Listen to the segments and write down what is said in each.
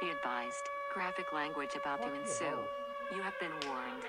Be advised, graphic language about to ensue. You have been warned.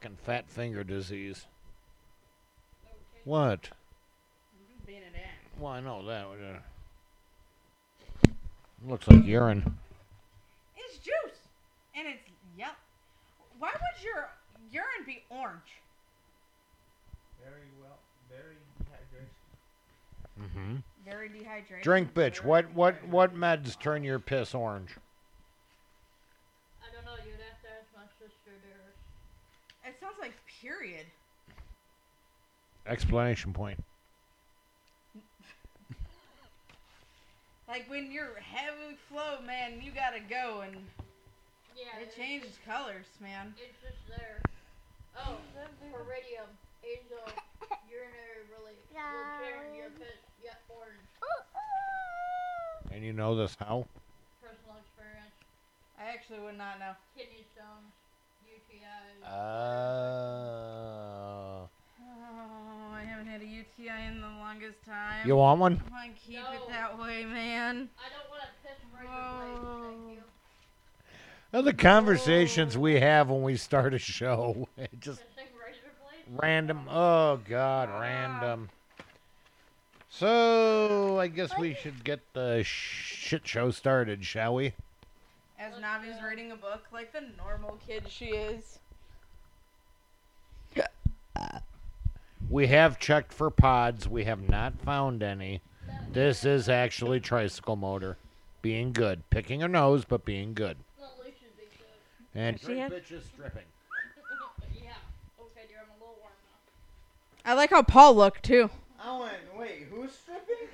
Fucking fat finger disease. What? Being an ass. Well, I know that. Uh, looks like urine. It's juice, and it's yep. Why would your urine be orange? Very well, very dehydration. Mm-hmm. Very dehydrated. Drink, bitch. What what what meds turn your piss orange? I don't know. You'd have to ask my sister there. It sounds like period. Explanation point. Like when you're heavy flow, man, you gotta go, and Yeah. it it's changes just- colors, man. It's just there. Oh, iridium, azole, urinary relief, will turn your piss yet orange. And you know this how? Personal experience. I actually would not know. Kidney stones, UTIs. Uh, Oh, I haven't had a UTI in the longest time. you want one? I keep No. it that way, man. I don't want to piss razor blades. Thank you. Now, the conversations we have when we start a show, it just Pissing razor blades. random. Oh God, ah. random. So I guess we should get the shit show started, shall we? As Let's Navi's reading a book like the normal kid she is. We have checked for pods. We have not found any. This is actually tricycle motor. Being good. Picking her nose, but being good. Not least should be good. And She had- bitch is stripping. yeah. Okay, dear. I'm a little warm now. I like how Paul looked too. I went, wait, who's stripping?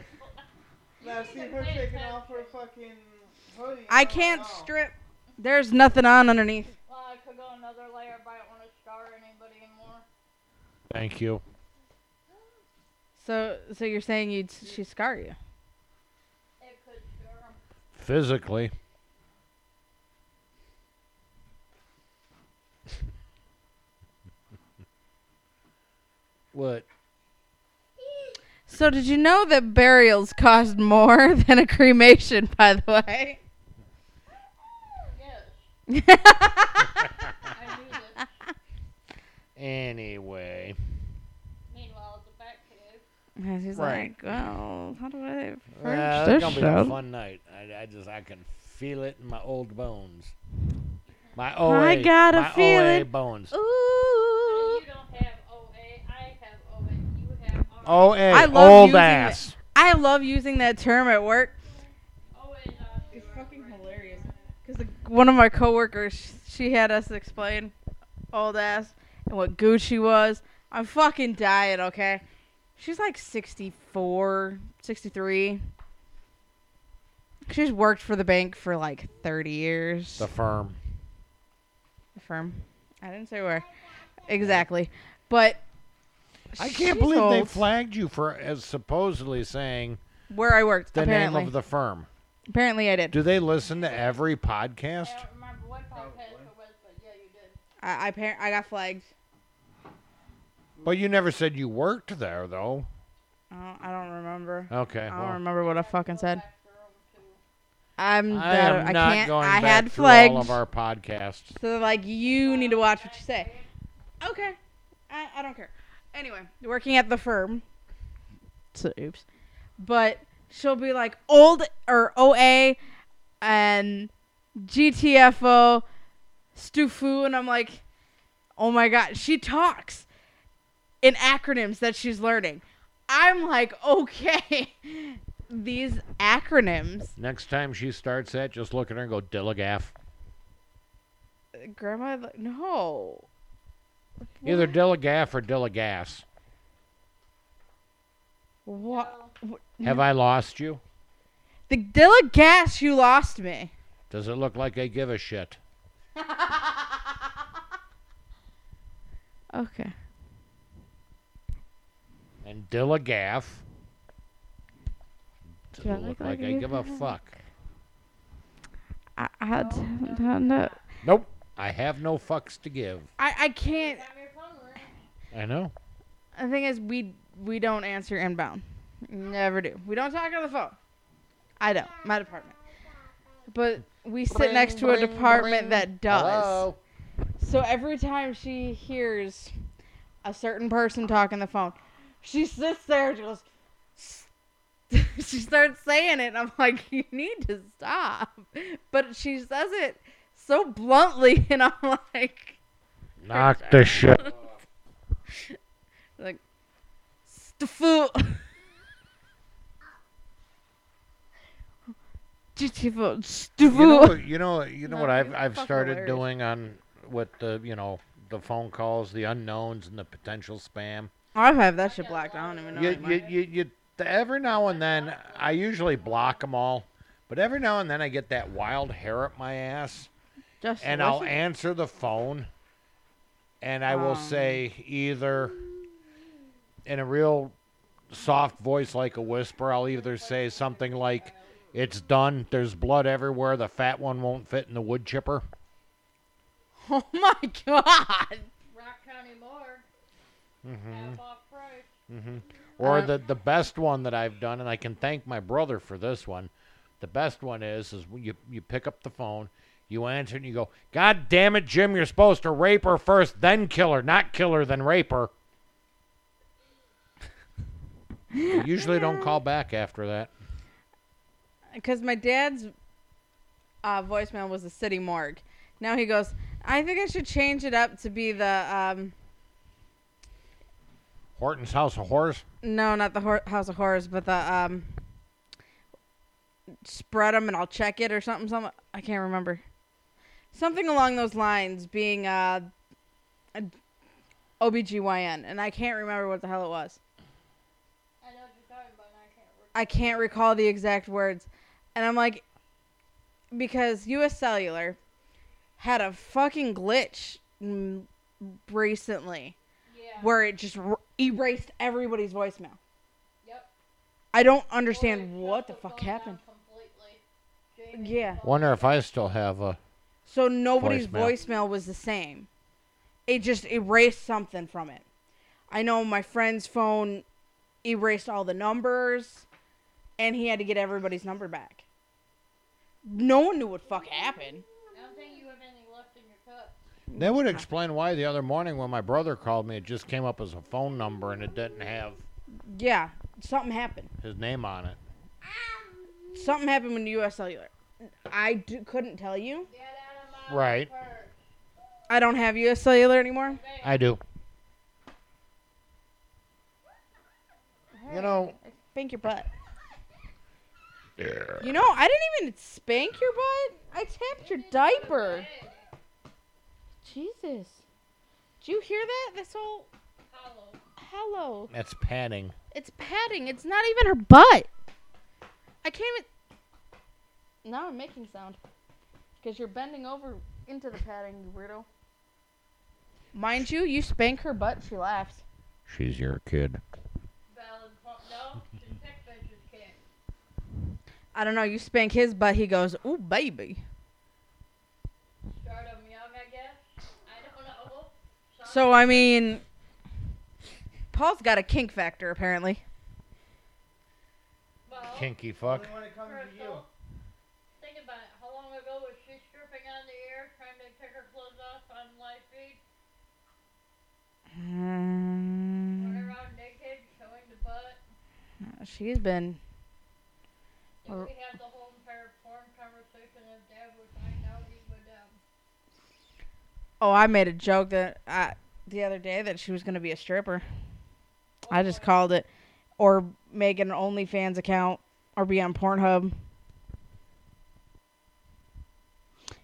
You I've need seen to her taking off her fucking hoodie. I I'm can't like, oh. strip. There's nothing on underneath. Well, I could go another layer, but I don't want to scar anybody anymore. Thank you. So, so you're saying you'd she scar you? It could scar 'em. Physically. What? So did you know that burials cost more than a cremation? By the way. Yes. I knew this. Anyway. Meanwhile, the back cave. And she's Right. like, well, how do I Well, first it's this gonna be a fun night. I, I just I can feel it in my old bones. My OA. I gotta my feel OA it. bones. Ooh. You don't have OA. I have OA. You. OA. I love old using ass. I love using that term at work. Oh, OA is uh, It's fucking hilarious. Because one of my coworkers, she had us explain old ass and what Gucci was. I'm fucking dying, okay? She's like 64, 63. She's worked for the bank for like 30 years. The firm. The firm. I didn't say where. Exactly. But I can't she's believe they flagged you for as supposedly saying where I worked. the apparently. name of the firm. apparently I did. Do they listen to every podcast? I don't remember what podcast it was, but yeah, you did. I I, par- I got flagged. But you never said you worked there, though. I don't, I don't remember. Okay. I don't well, remember what I fucking said. I'm. I that- am I not can't. going I back had through flagged. all of our podcasts. So they're like, you need to watch what you say. Okay. I, I don't care. Anyway, working at the firm. So oops. But she'll be like old or OA and GTFO Stufu and I'm like, oh my god, she talks in acronyms that she's learning. I'm like, okay. These acronyms. Next time she starts that, just look at her and go, Dilligaff. Grandma no. Either Dilligaff or Dillagas. What? Have I lost you? The Dilla gas, you lost me. Does it look like I give a shit? Okay. And Dillagaff. Does Do it look like like I give a fuck? I, I don't know. No. Nope. I have no fucks to give. I, I can't. Time your phone ring. I know. The thing is, we we don't answer inbound. Never do. We don't talk on the phone. I don't. My department. But we sit Bling, next to a department bling. that does. Hello? So every time she hears a certain person talk on the phone, she sits there and she goes. she starts saying it, and I'm like, you need to stop. But she says it so bluntly, and I'm like, Knock the shit. like, Stufu. Beautiful. You know, Stufu. you know, you know No, what I've I've started hilarious. doing on with the you know the phone calls, the unknowns, and the potential spam. I have that shit blocked. I don't even know. You, you, you, you, every now and then, I usually block them all, but every now and then I get that wild hair up my ass, Just and I'll answer the phone, and I will Um. say either in a real soft voice like a whisper, I'll either say something like, "It's done. There's blood everywhere. The fat one won't fit in the wood chipper." Oh my god. Rock County more. Mm-hmm. Half off price. hmm Or Uh, the the best one that I've done, and I can thank my brother for this one. The best one is is you you pick up the phone, you answer, and you go, "God damn it, Jim! You're supposed to rape her first, then kill her, not kill her then rape her." Usually don't call back after that. Because my dad's uh, voicemail was the city morgue. Now he goes, I think I should change it up to be the, um, Horton's House of Horrors. no, not the hor- House of Horrors, but the, um, spread them and I'll check it or something. Something I can't remember. Something along those lines, being uh, a OBGYN, and I can't remember what the hell it was. I know what you're talking about. and I can't. Recall. I can't recall the exact words. And I'm like, because US Cellular had a fucking glitch recently Yeah. where it just r- erased everybody's voicemail. Yep. I don't understand it what the fuck happened. Completely. Yeah. Wonder if. I still have a. So nobody's Voicemail. voicemail was the same. It just erased something from it. I know my friend's phone erased all the numbers and he had to get everybody's number back. No one knew what fuck happened. I don't think you have any left in your cup. That would explain why the other morning when my brother called me, it just came up as a phone number and it didn't have Yeah, something happened. his name on it. Something happened with US Cellular. I d- couldn't tell you. Get out of my Right. I don't have US Cellular anymore. I do. You know, Spank your butt. Yeah. You know, I didn't even spank your butt. I tapped your diaper. Jesus. Did you hear that? This whole Hollow. hello. That's padding. It's padding. It's not even her butt. I can't even. Now I'm making sound. Because you're bending over into the padding, you weirdo. Mind you, you spank her butt, she laughs. She's your kid. Valid point. No, the tech benches can't. I don't know, you spank his butt, he goes, ooh, baby. Start them young, I guess. I don't know. So I mean, Paul's got a kink factor apparently. Well, Kinky fuck. When it comes to you. Crystal, think about it. How long ago was she stripping on the air, trying to take her clothes off on live feed? Naked, showing she's been. We have the whole entire porn conversation if Dad would find out he would, um, Oh, I made a joke that I, the other day that she was gonna be a stripper. I just called it, or make an OnlyFans account, or be on Pornhub.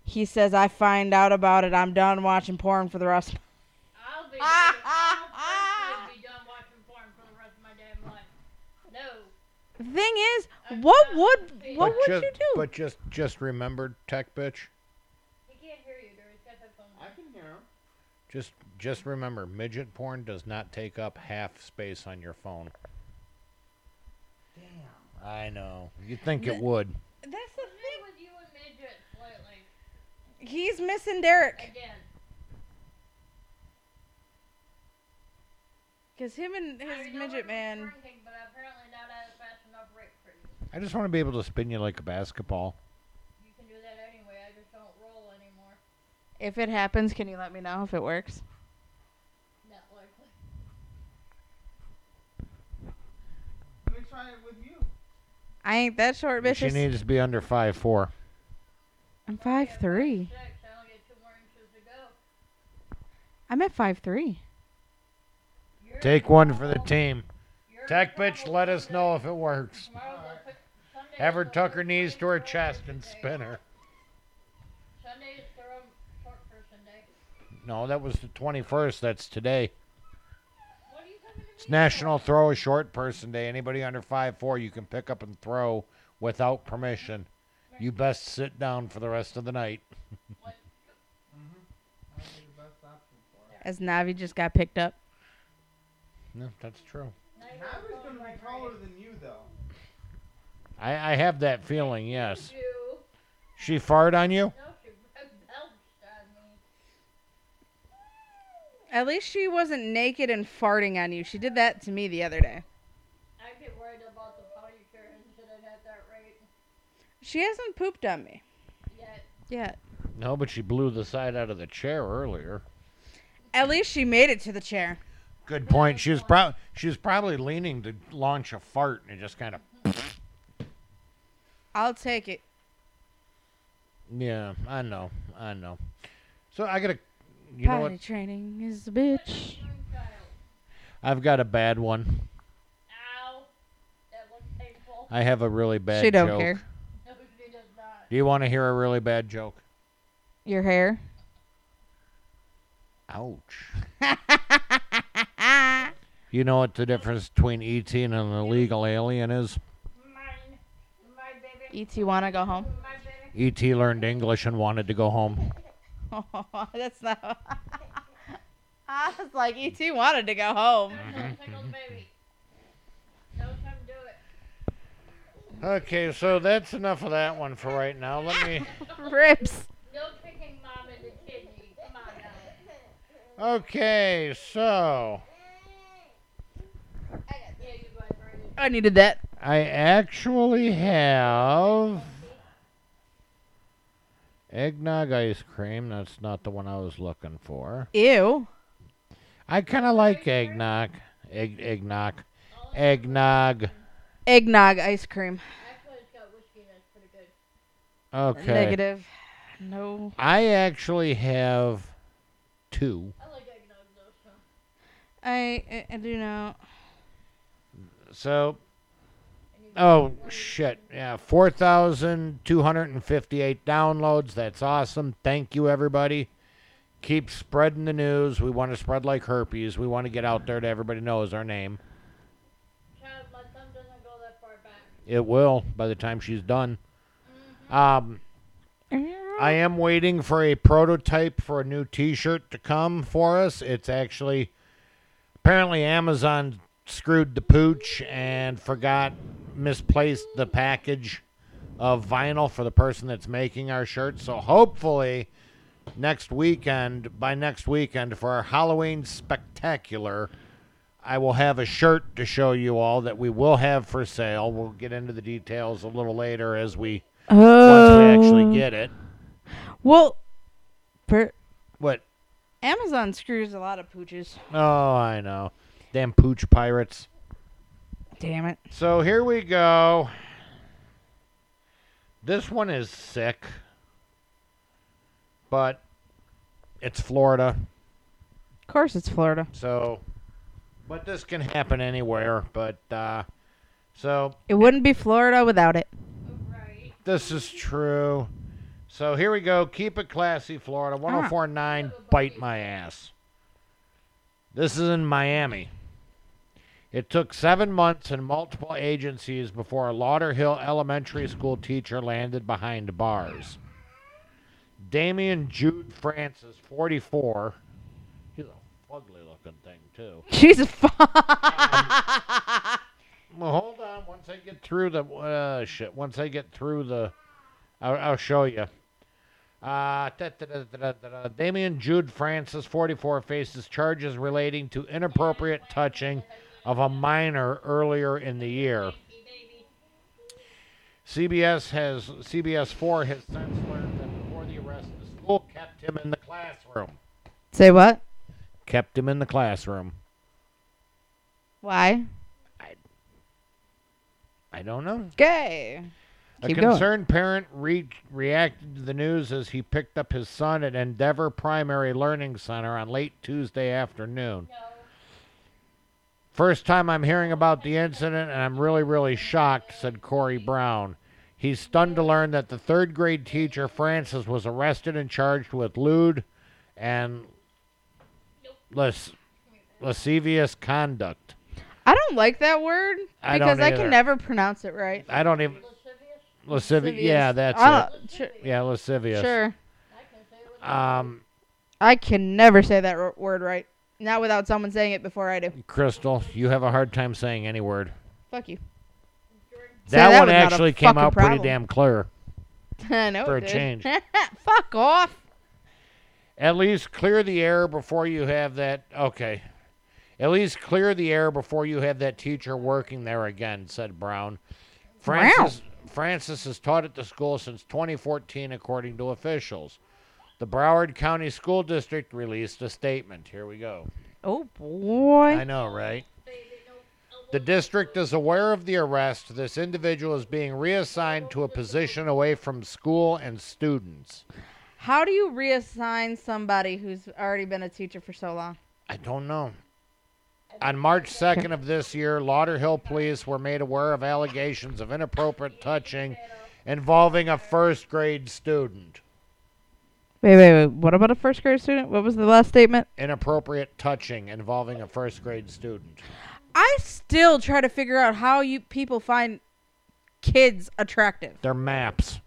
He says I find out about it. I'm done watching porn for the rest. I'll be, I'll personally be done watching porn for the rest of my damn life. No. The thing is, I'm what would what would just, you do? But just just remember, tech bitch. He can't hear you, dude. He's got headphones I can hear him. Just just remember, midget porn does not take up half space on your phone. Damn. I know. You think it would? That's the What's it with you and midgets lately? He's missing Derek Again. Because him and I his know midget man. drinking, but apparently not at a fast enough rate for you. I just want to be able to spin you like a basketball. You can do that anyway. I just don't roll anymore. If it happens, can you let me know if it works? Not likely. Let me try it with you. I ain't that short, bitch. She bitches. needs to be under five four. I'm five three. I only get two more inches to go. I'm at five three. Take one for the team. Tech bitch, let us know if it works. Have her tuck her knees to her chest and spin her. No, that was the 21st. That's today. It's National? Throw a Short Person Day. Anybody under five four, you can pick up and throw without permission. You best sit down for the rest of the night. As Navi just got picked up. No, that's true. Now you got gonna be taller than you, though. I, I have that feeling. Yes. She farted on you. No, she belched on me. At least she wasn't naked and farting on you. She did that to me the other day. I get worried about the potty care incident at that rate. She hasn't pooped on me Yet. yet. No, but she blew the side out of the chair earlier. At least she made it to the chair. Good point. She was prob she was probably leaning to launch a fart and it just kind of. I'll take it. Yeah, I know, I know. So I gotta. You know Potty what? training is a bitch. I've got a bad one. Ow. That looks painful. I have a really bad joke. she don't joke. care. No, she does not. Do you want to hear a really bad joke? Your hair. Ouch. You know what the difference between ET and an illegal alien is? Mine. My baby. Et wanna go home? ET learned English and wanted to go home. Oh, that's not. I was like, Et wanted to go home. No, tickle the baby. No time to do it. Okay, so that's enough of that one for right now. Let me. Rips. Okay, kicking mom in the kidney. Come on now. Okay, so Yeah, you vibrated. I needed that. I actually have eggnog ice cream. That's not the one I was looking for. Ew. I kind of like eggnog. Egg, eggnog. Eggnog. Eggnog ice cream. Actually, it's got whiskey and it's pretty good. Okay. Negative. No. I actually have two. I like eggnog though. I, I, I do not. So, oh shit, yeah, four thousand two hundred and fifty-eight downloads. That's awesome. Thank you, everybody. Keep spreading the news. We want to spread like herpes. We want to get out there to everybody knows our name. Child, my thumb doesn't go that far back. It will by the time she's done. Um, I am waiting for a prototype for a new T-shirt to come for us. It's actually apparently Amazon screwed the pooch and forgot misplaced the package of vinyl for the person that's making our shirt. So hopefully next weekend, by next weekend, for our Halloween spectacular, I will have a shirt to show you all that we will have for sale. We'll get into the details a little later as we once we Oh. actually get it. Well, per, What? Amazon screws a lot of pooches. Oh, I know. Damn pooch pirates. Damn it. So here we go. This one is sick, but it's Florida. Of course, it's Florida. So, but this can happen anywhere. But uh, so It wouldn't be Florida without it. Right. this is true. So here we go. Keep it classy, Florida. 1049, bite my ass. This is in Miami. It took seven months and multiple agencies before a Lauderhill elementary school teacher landed behind bars. Damian Jude Francis, 44. He's a fugly looking thing, too. Jesus fuck. Well, hold on. Once I get through the uh, shit, once I get through the, I'll, I'll show you. Uh, da, da, da, da, da, da. Damian Jude Francis, 44, faces charges relating to inappropriate touching of a minor earlier in the year. CBS has CBS 4 has since learned that before the arrest, the school kept him in the classroom. Say what? Kept him in the classroom. Why? I don't know. Gay. A Keep going. concerned parent re- reacted to the news as he picked up his son at Endeavor Primary Learning Center on late Tuesday afternoon. First time I'm hearing about the incident, and I'm really, really shocked, said Corey Brown. He's stunned to learn that the third grade teacher, Francis, was arrested and charged with lewd and las- lascivious conduct. I don't like that word I because don't I either. can never pronounce it right. I don't even. Lascivious. Yeah, that's Ah, it. Sure. Yeah, lascivious. Sure. Um, I can never say that r- word right. Not without someone saying it before I do. Crystal, you have a hard time saying any word. Fuck you. That, that one was not a actually came out problem. pretty damn clear. I know For it a change. Fuck off. At least clear the air before you have that. Okay. At least clear the air before you have that teacher working there again, said Brown. Francis, Francis has taught at the school since 2014, according to officials. The Broward County School District released a statement. Here we go. Oh boy. I know, right? The district is aware of the arrest. This individual is being reassigned to a position away from school and students. How do you reassign somebody who's already been a teacher for so long? I don't know. On March 2nd of this year, Lauderhill police were made aware of allegations of inappropriate touching involving a first grade student. Wait, wait, wait. What about a first grade student? What was the last statement? Inappropriate touching involving a first grade student. I still try to figure out how you people find kids attractive. They're maps.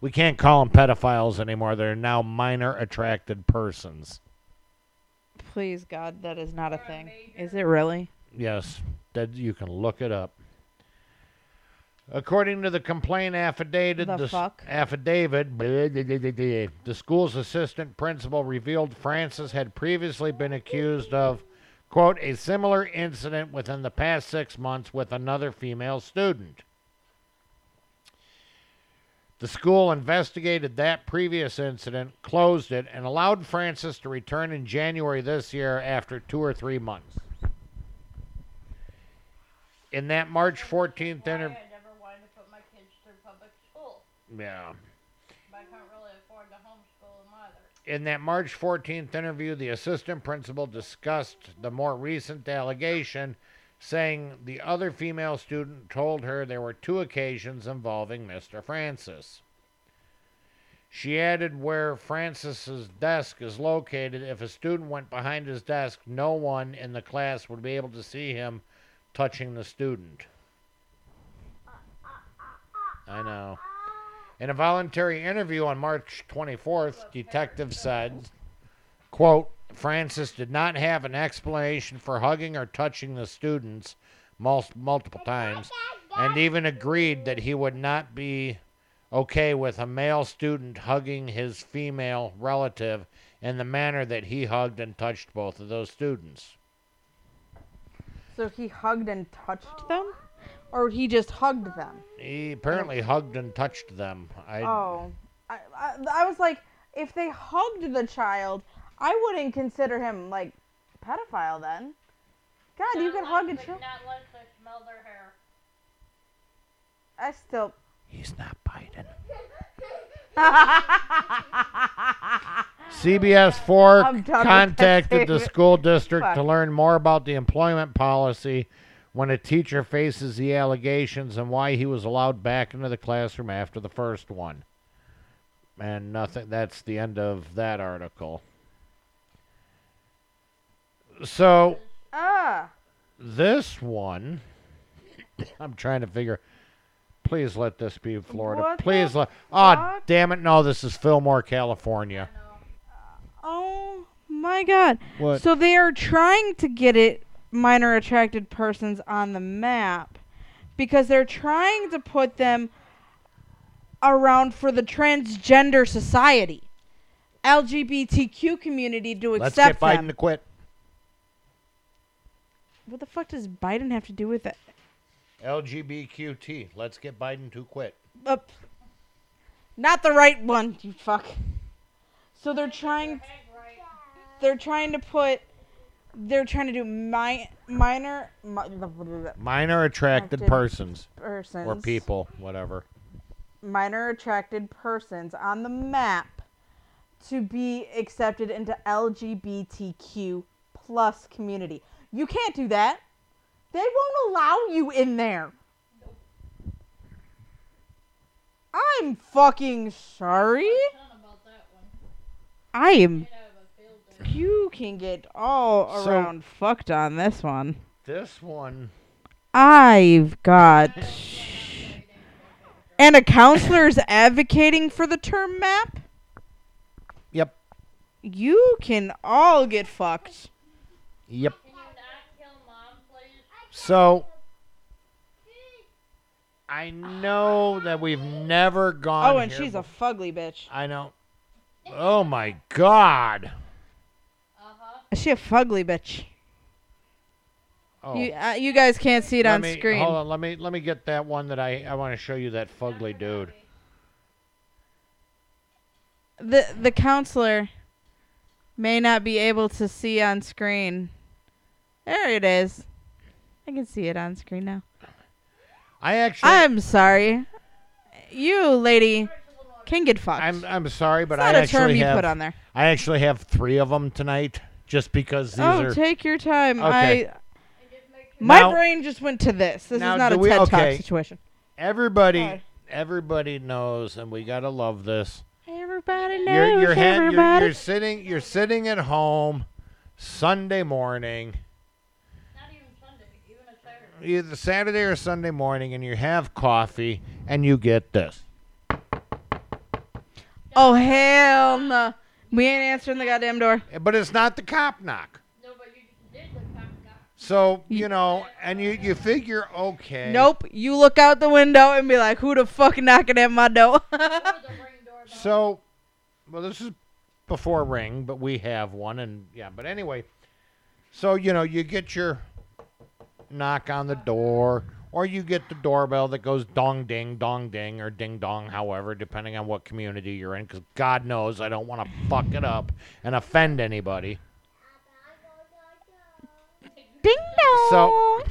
We can't call them pedophiles anymore. They're now minor attracted persons. Please, God, that is not a thing. Is it really? Yes, that you can look it up. According to the complaint affidavit, The s- fuck? affidavit, blah, blah, blah, blah, blah, the school's assistant principal revealed Francis had previously been accused of, quote, a similar incident within the past six months with another female student. The school investigated that previous incident, closed it, and allowed Francis to return in January this year after two or three months. In that March 14th interview, I never wanted to put my kids through public school, yeah. but I couldn't really afford to homeschool them either. In that March 14th interview, the assistant principal discussed the more recent allegation, saying the other female student told her there were two occasions involving Mr. Francis. She added where Francis's desk is located, if a student went behind his desk, no one in the class would be able to see him touching the student. Uh, uh, uh, I know. In a voluntary interview on March 24th, detectives said, quote, Francis did not have an explanation for hugging or touching the students multiple times and even agreed that he would not be okay with a male student hugging his female relative in the manner that he hugged and touched both of those students. So he hugged and touched them, or he just hugged them? He apparently hugged and touched them. I Oh, I, I, I was like, if they hugged the child, I wouldn't consider him like pedophile then. God, you Not can hug a child. Not unless they smell their hair. I still. he's not Biden. CBS 4 I'm done with that contacted the school district to learn more about the employment policy when a teacher faces the allegations and why he was allowed back into the classroom after the first one. And nothing that's the end of that article. So ah. this one I'm trying to figure please let this be Florida. What please let Oh damn it no this is Fillmore, California. Oh my God. What? So they are trying to get it minor attracted persons on the map because they're trying to put them around for the transgender society, LGBTQ community to accept. Let's accept get Biden them. to quit. What the fuck does Biden have to do with it? LGBTQT. Let's get Biden to quit. Uh, not the right one, you fuck. So they're trying. They're trying to put. They're trying to do mi- minor mi- Minor attracted Attracted. persons persons or people, whatever. minor attracted persons on the map to be accepted into LGBTQ plus community. You can't do that. They won't allow you in there. I'm fucking sorry. Ton about that one. I am. You'd have a field day. You can get all So- around fucked on this one. This one. I've got. And a counselor is advocating for the term map? Yep. You can all get fucked. Yep. Can you not kill mom. So I know that we've never gone. Oh, and here she's a bef- fugly bitch. I know. Oh my God. Is she a fugly bitch? Oh. You uh, you guys can't see it Let on me- screen. Hold on. Let me let me get that one that I I want to show you that fugly dude. The the counselor may not be able to see on screen. There it is. I can see it on screen now. I actually. I'm sorry. You lady can get fucked. I'm I'm sorry, but it's not I a term you have put on there. I actually have three of them tonight, just because these Oh, are. take your time. Okay. I my Now- brain just went to this. This now is not do a we- TED okay. Talk situation. everybody, Sorry. everybody knows, and we gotta love this. Everybody knows. You're you're, hand, you're everybody. you're sitting you're sitting at home, Sunday morning, Not even Sunday, even a Saturday. either Saturday or Sunday morning, and you have coffee, and you get this. oh hell no! We ain't answering the goddamn door. Eh, but it's not the cop knock. No, but you did the cock knock. So you know, and you you figure okay. Nope. You look out the window and be like, "Who the fuck knocking at my door?" Or the ring doorbell. So, well, this is before Ring, but we have one, and yeah. But anyway, so you know, you get your knock on the door, or you get the doorbell that goes dong ding, dong ding, or ding dong, however, depending on what community you're in. Because God knows I don't want to fuck it up and offend anybody. Ding dong. So-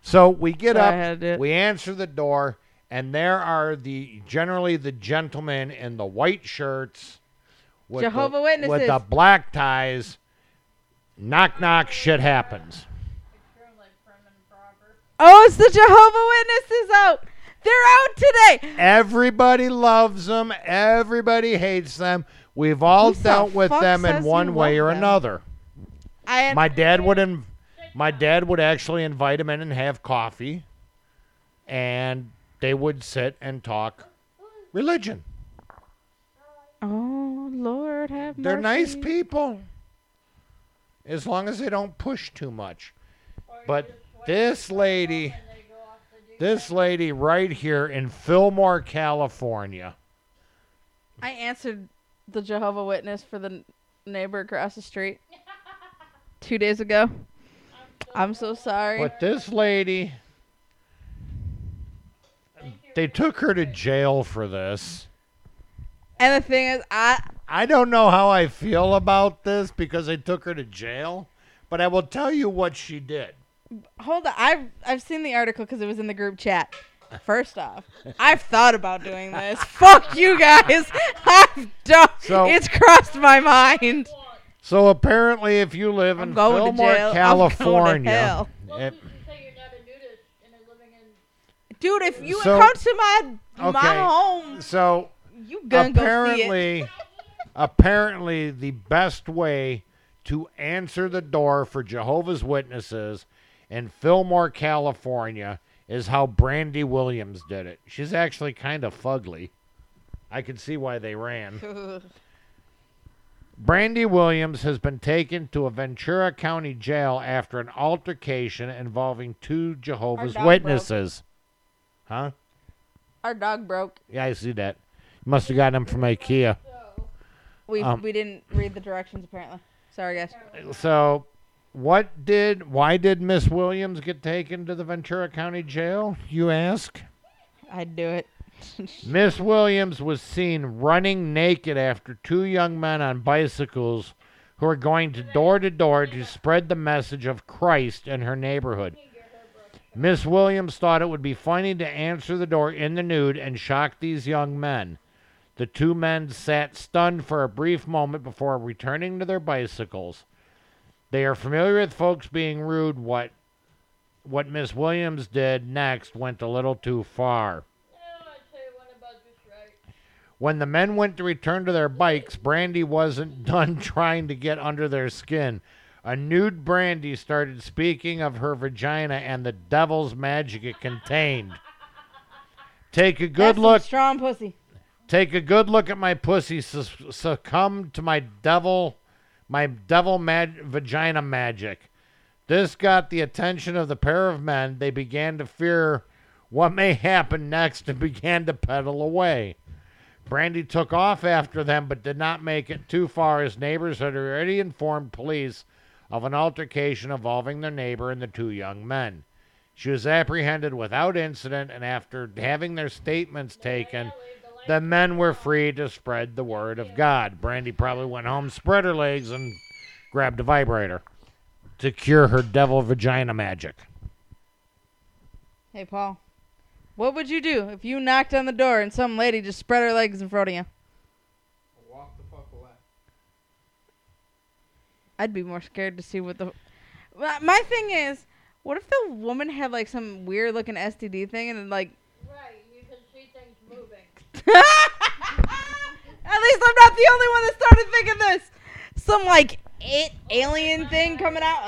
So we get Sorry, I had to do up, we answer the door, and there are the generally the gentlemen in the white shirts, with Jehovah the, Witnesses. with the black ties. Knock knock, shit happens. Oh, it's the Jehovah Witnesses out. They're out today. Everybody loves them. Everybody hates them. We've all Who the dealt with fuck them in says one you way love or them? another. I My dad would in, my dad would actually invite him in and have coffee, and they would sit and talk religion. Oh Lord, have mercy. They're nice people, as long as they don't push too much. But this lady- and they go off the This lady right here in Fillmore, California. I answered the Jehovah Witness for the neighbor across the street two days ago. I'm so sorry. But this lady, they took her to jail for this. And the thing is, I I don't know how I feel about this because they took her to jail, but I will tell you what she did. Hold on. I've I've seen the article because it was in the group chat. First off, I've thought about doing this. Fuck you guys. I've done. So- it's crossed my mind. So apparently, if you live I'm in going to Fillmore, jail. I'm going to California, hell. It- who's to say you're not a nudist and are living in Dude, if you So- come to my Okay. my home, so you gonna go see it. apparently, apparently, the best way to answer the door for Jehovah's Witnesses in Fillmore, California, is how Brandy Williams did it. She's actually kind of fugly. I can see why they ran. Brandy Williams has been taken to a Ventura County jail after an altercation involving two Jehovah's dog broke. Witnesses. Huh? Our dog broke. Yeah, I see that. Must have gotten him from IKEA. We Um, we didn't read the directions apparently. Sorry guys. So, what did? Why did Miss Williams get taken to the Ventura County Jail? You ask. I'd do it. Miss Williams was seen running naked after two young men on bicycles who were going to door to door to spread the message of Christ in her neighborhood. Miss Williams thought it would be funny to answer the door in the nude and shock these young men. The two men sat stunned for a brief moment before returning to their bicycles. They are familiar with folks being rude. What what Miss Williams did next went a little too far. Yeah, I'd say it went about just right. When the men went to return to their bikes, Brandy wasn't done trying to get under their skin. A nude Brandy started speaking of her vagina and the devil's magic it contained. Take a good That's look. strong pussy. Take a good look at my pussy. Succumb to my devil, my devil mag- vagina magic. This got the attention of the pair of men. They began to fear what may happen next and began to pedal away. Brandy took off after them but did not make it too far as neighbors had already informed police of an altercation involving their neighbor and the two young men. She was apprehended without incident, and after having their statements taken, the men were free to spread the word of God. Brandy probably went home, spread her legs, and grabbed a vibrator to cure her devil vagina magic. Hey Paul, what would you do if you knocked on the door and some lady just spread her legs in front of you? Walk the fuck away. I'd be more scared to see what the. My- My thing is, what if the woman had like some weird looking STD thing and then like. Right, you can see things moving. At least I'm not the only one that started thinking this. Some like it alien thing coming out.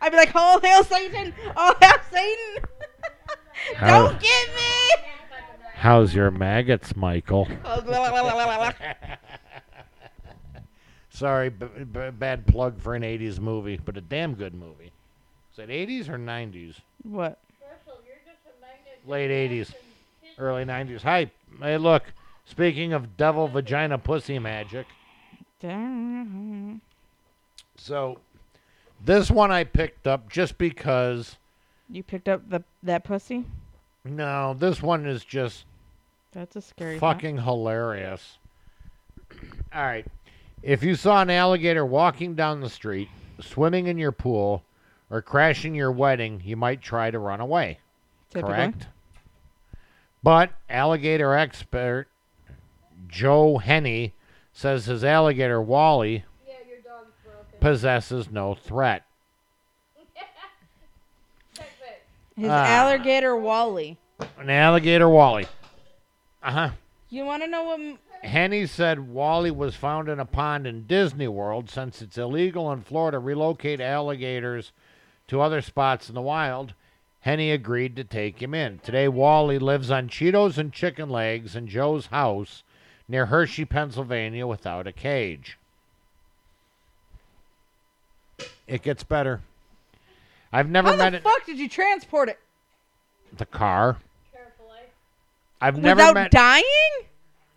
I'd be like, "Oh hail Satan! Oh hail Satan! How- Don't get me!" How's your maggots, Michael? Sorry, b- b- bad plug for an 80s movie, but a damn good movie. Is it 80s or 90s? what? Russell, you're just a magnet. Late 80s, early 90s. Hi, hey, look. Speaking of devil vagina pussy magic, so this one I picked up just because. You picked up the that pussy? No, this one is just That's a scary. thought. fucking hilarious. All right. If you saw an alligator walking down the street, swimming in your pool, or crashing your wedding, you might try to run away. Typically. Correct? But alligator expert Joe Henney says his alligator Wally Yeah, your dog's broken. possesses no threat. His Ah. alligator Wally. An alligator Wally. Uh huh. You want to know what? m- Henney said Wally was found in a pond in Disney World since it's illegal in Florida to relocate alligators to other spots in the wild. Henney agreed to take him in. Today, Wally lives on Cheetos and chicken legs in Joe's house near Hershey, Pennsylvania, without a cage. It gets better. I've never How met the it. fuck did you transport it the car. Carefully. Eh? I've never without met. dying?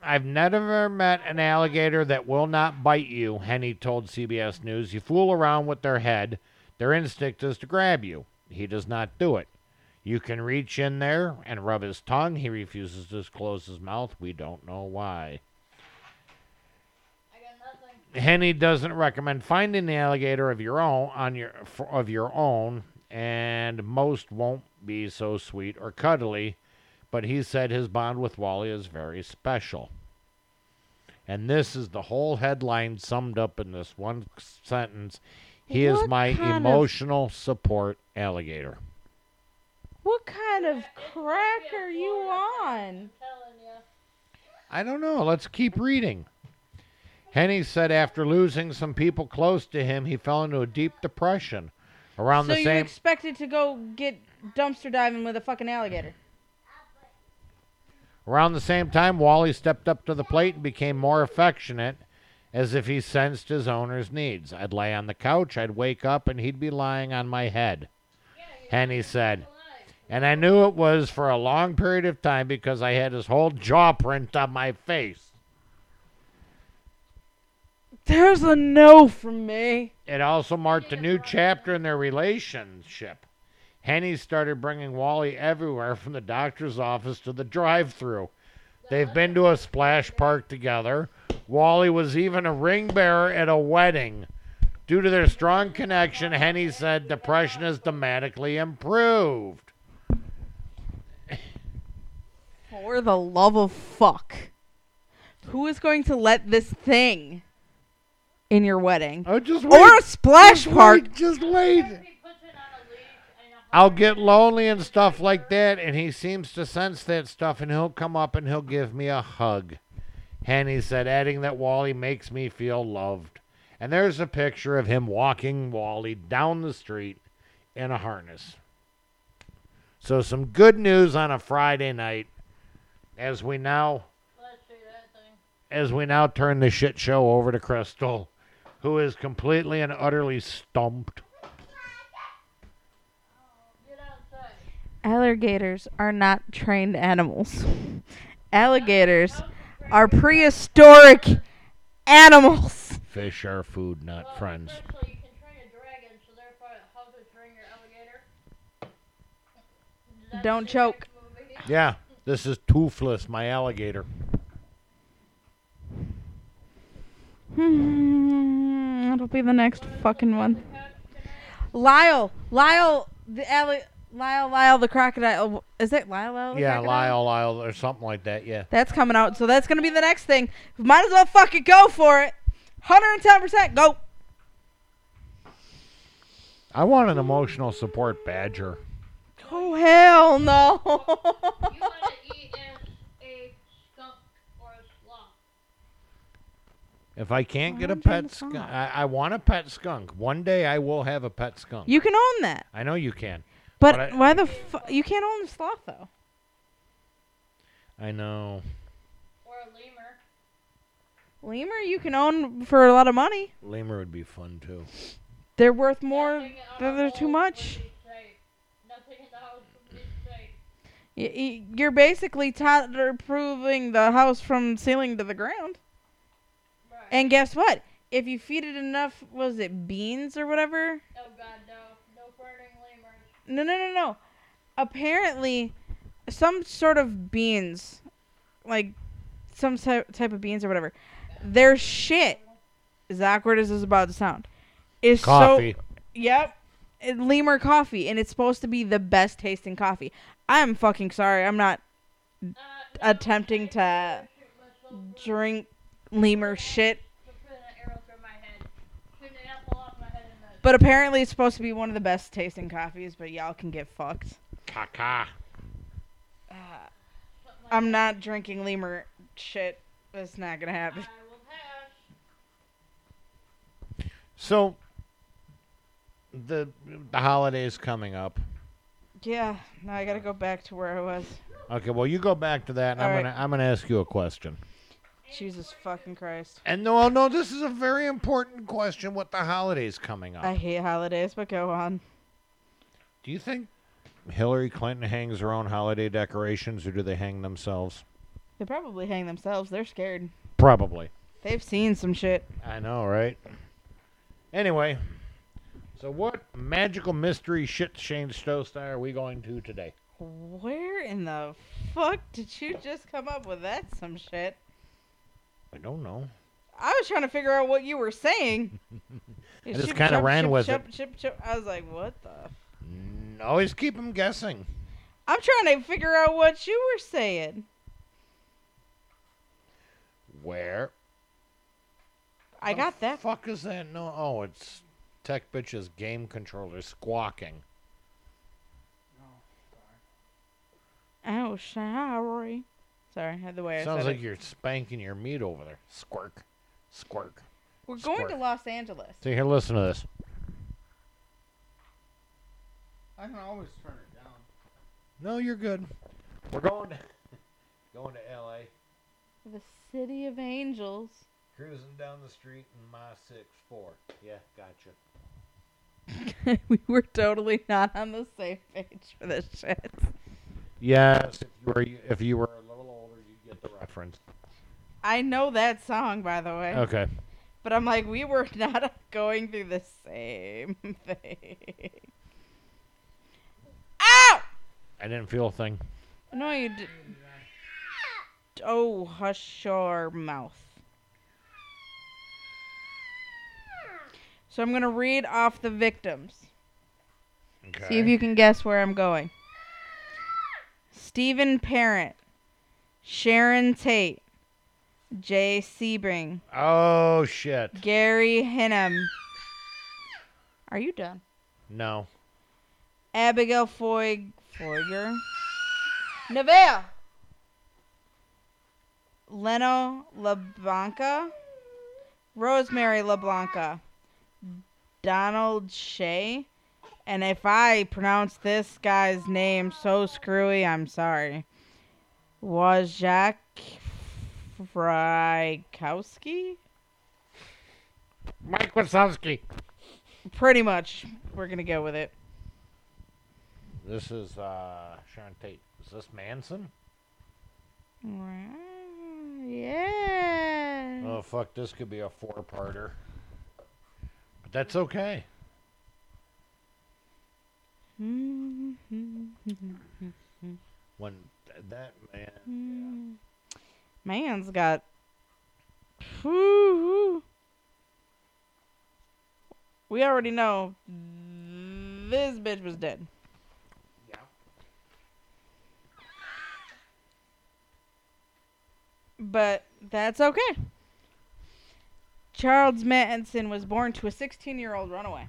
I've never met an alligator that will not bite you. Henny told CBS News. You fool around with their head, their instinct is to grab you. He does not do it. You can reach in there and rub his tongue. He refuses to close his mouth. We don't know why. Henney doesn't recommend finding the alligator of your own on your of your own, and most won't be so sweet or cuddly. But he said his bond with Wally is very special. And this is the whole headline summed up in this one sentence. He is my kind of- emotional support alligator. What kind of crack are you on? I'm telling you. I don't know. Let's keep reading. Henney said after losing some people close to him, he fell into a deep depression. Around So the you expected to go get dumpster diving with a fucking alligator? Around the same time, Wally stepped up to the plate and became more affectionate, as if he sensed his owner's needs. I'd lay on the couch, I'd wake up, and he'd be lying on my head. Henney said, and I knew it was for a long period of time because I had his whole jaw print on my face. There's a no from me. It also marked a new chapter in their relationship. Henney started bringing Wally everywhere from the doctor's office to the drive through. They've been to a splash park together. Wally was even a ring bearer at a wedding. Due to their strong connection, Henney said depression has dramatically improved. For the love of fuck. Who is going to let this thing in your wedding? Oh, just wait. Or a splash just park? Wait, just wait. If he puts it on a leash and a I'll get lonely and stuff like that, and he seems to sense that stuff, and he'll come up and he'll give me a hug. Henney said, adding that Wally makes me feel loved. And there's a picture of him walking Wally down the street in a harness. So, some good news on a Friday night as we now Let's see that thing. as we now turn the shit show over to Crystal, who is completely and utterly stumped. Get outside. Alligators are not trained animals. Alligators are prehistoric animals. Fish are food, not Well, friends. Especially you can train a dragon, so therefore how to train your alligator. Is that Don't choke. Yeah, this is Toothless, my alligator. Hmm, that'll be the next fucking one. Lyle, Lyle, the alli- Lyle, Lyle, the crocodile. Is it Lyle, Lyle? The Yeah, crocodile? Lyle, Lyle, or something like that. Yeah. That's coming out, so that's gonna be the next thing. Might as well fucking go for it. 110% go. I want an emotional support badger. Oh hell no. You want to eat as a skunk or a sloth. If I can't get a pet skunk. I, I want a pet skunk. One day I will have a pet skunk. you can own that, I know you can. but, But I- why the fu- you can't own a sloth though? I know. Or a lemur. Lemur you can own for a lot of money. Lemur would be fun too. They're worth more. Nothing on They're, they're too wall much. You're basically toddler proving the house from ceiling to the ground. Right. And guess what? If you feed it enough, was it beans or whatever? oh god, no. No burning lemurs. No, no, no, no. Apparently, some sort of beans, like some ty- type of beans or whatever, their shit, as awkward as it's about to sound, is Coffee. so. Yep. It- Lemur coffee, and it's supposed to be the best tasting coffee. I'm fucking sorry. I'm not Uh, no, attempting I- to I shoot myself with- drink lemur shit, with an arrow through my head. Shoot an apple off my head and then. but apparently it's supposed to be one of the best tasting coffees. But y'all can get fucked. Caca. something like I'm not drinking lemur shit. That's not gonna happen. I will pass. So the the holidays coming up. Yeah, now I gotta go back to where I was. Okay, well you go back to that, and All I'm right. gonna I'm gonna ask you a question. Jesus fucking Christ. And no, no, this is a very important question with the holidays coming up. I hate holidays, but go on. Do you think Hillary Clinton hangs her own holiday decorations, or do they hang themselves? They probably hang themselves. They're scared. Probably. They've seen some shit. I know, right? Anyway, so what magical mystery shit Shane Stostar are we going to today? Where in the fuck did you just come up with that some shit? I don't know. I was trying to figure out what you were saying. I just kinda ran with it. I was like, what the? Mm, Always keep them guessing. I'm trying to figure out what you were saying. Where? I got that. Fuck is that? No. Oh, it's Tech Bitch's game controller squawking. Oh, sorry. Oh, sorry, had the way I Sounds said like it. you're spanking your meat over there. Squirk, squirk. We're going to squirt. Los Angeles. So here, listen to this. I can always turn it down. No, you're good. We're going to going to L.A. The city of angels. Cruising down the street in my six four. Yeah, gotcha. we were totally not on the same page for this shit. Yes, if you were if you were a little older, you'd get the reference. I know that song, by the way. Okay. But I'm like, we were not going through the same thing. Ow! I didn't feel a thing. No, you did. Oh, hush your mouth. So I'm gonna read off the victims. Okay. See if you can guess where I'm going. Stephen Parent, Sharon Tate, Jay Sebring, Oh shit. Gary Hinman. Are you done? No. Abigail Foy Folger. Nevea. Leno LaBianca. Rosemary LaBianca. Donald Shea. And if I pronounce this guy's name so screwy, I'm sorry. Wojak Frykowski? Mike Wazowski. Pretty much. We're going to go with it. This is uh Sharon Tate. Is this Manson? Yeah. Oh fuck, this could be a four-parter. But that's okay. When th- that man mm. Man's got. Whew. We already know this bitch was dead. Yeah. But that's okay. Charles Manson was born to a 16 year old runaway.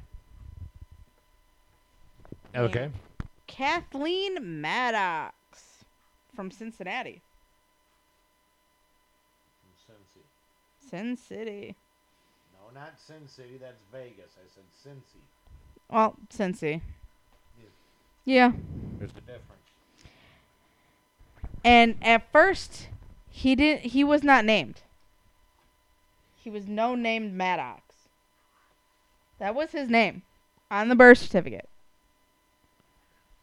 Okay. Kathleen Maddox from Cincinnati. Cincy. Sin City. No, not Sin City. That's Vegas. I said Cincy. Well, Cincy. Yeah. There's a difference. And at first, he didn't. He was not named. He was no named Maddox. That was his name on the birth certificate.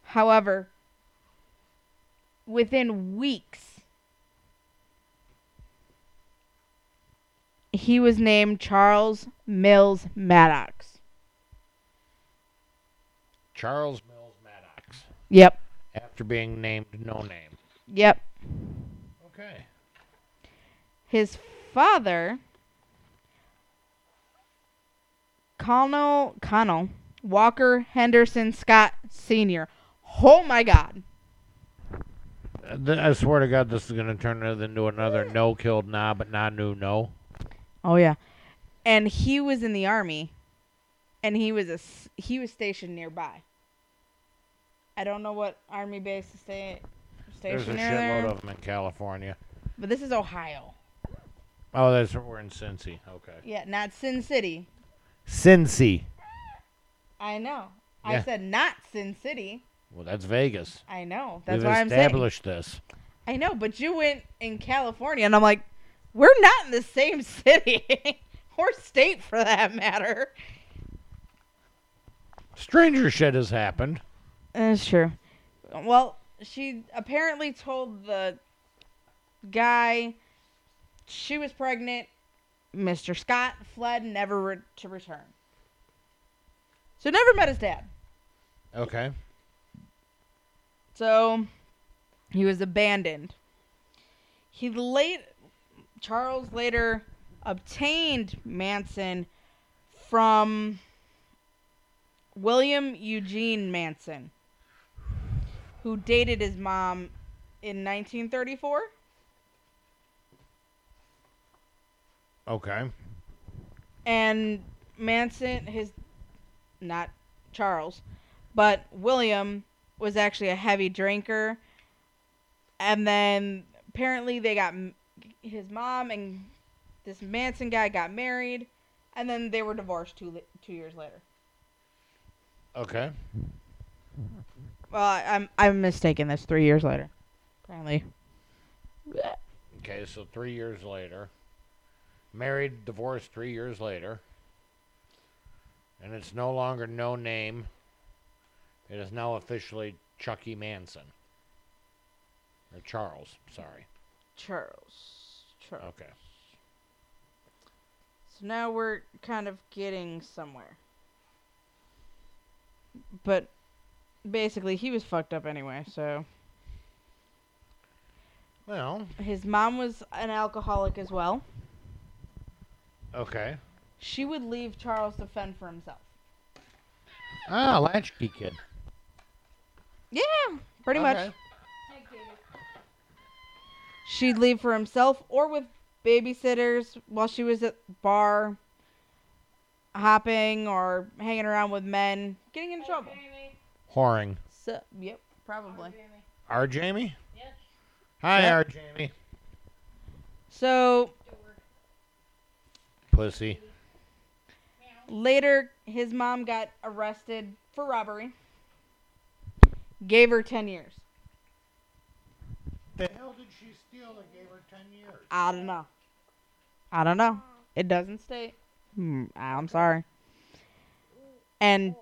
However, within weeks, he was named Charles Mills Maddox. Charles Mills Maddox. Yep. After being named no name. Yep. Okay. His father, Colonel Connell Walker Henderson Scott Sr. Oh my God. I swear to God, this is going to turn into another no killed nah, but not new no. Oh yeah. And he was in the army, and he was a he was stationed nearby. I don't know what army base to stay There's a stationed shitload there, of them in California. but this is Ohio. Oh, that's we're in Cincy. Okay. Yeah, not Sin City. Cincy. I know. I said not Sin City. Well, that's Vegas. I know. That's We've why I'm saying. established this. I know, but you went in California, and I'm like, we're not in the same city or state for that matter. Stranger shit has happened. That's true. Well, she apparently told the guy she was pregnant. Mr. Scott fled, never re- to return. So never met his dad. Okay. So he was abandoned. He late Charles later obtained Manson from William Eugene Manson, who dated his mom in 1934. Okay. And Manson, his not Charles, but William was actually a heavy drinker. And then apparently they got his mom and this Manson guy got married, and then they were divorced two two years later. Okay. Well, I, I'm I'm mistaken. That's three years later, apparently. Okay, so three years later. Married, divorced three years later. And it's no longer no name. It is now officially Chucky Manson. Or Charles, sorry. Charles. Charles. Okay. So now we're kind of getting somewhere. But basically, he was fucked up anyway. So Well, his mom was an alcoholic as well. Okay. She would leave Charles to fend for himself. Ah, latchkey kid. Yeah, pretty much. Okay. Hey, Katie. She'd leave for himself or with babysitters while she was at bar hopping or hanging around with men, getting into trouble. Jamie. Whoring. So, yep, probably. Jamie. Our Jamie? Yes. Hi, Yeah. our Jamie. So Door. Pussy. later, his mom got arrested for robbery. Gave her 10 years. The hell did she steal that gave her 10 years? I don't know. I don't know. It doesn't state. Hmm, I'm sorry. And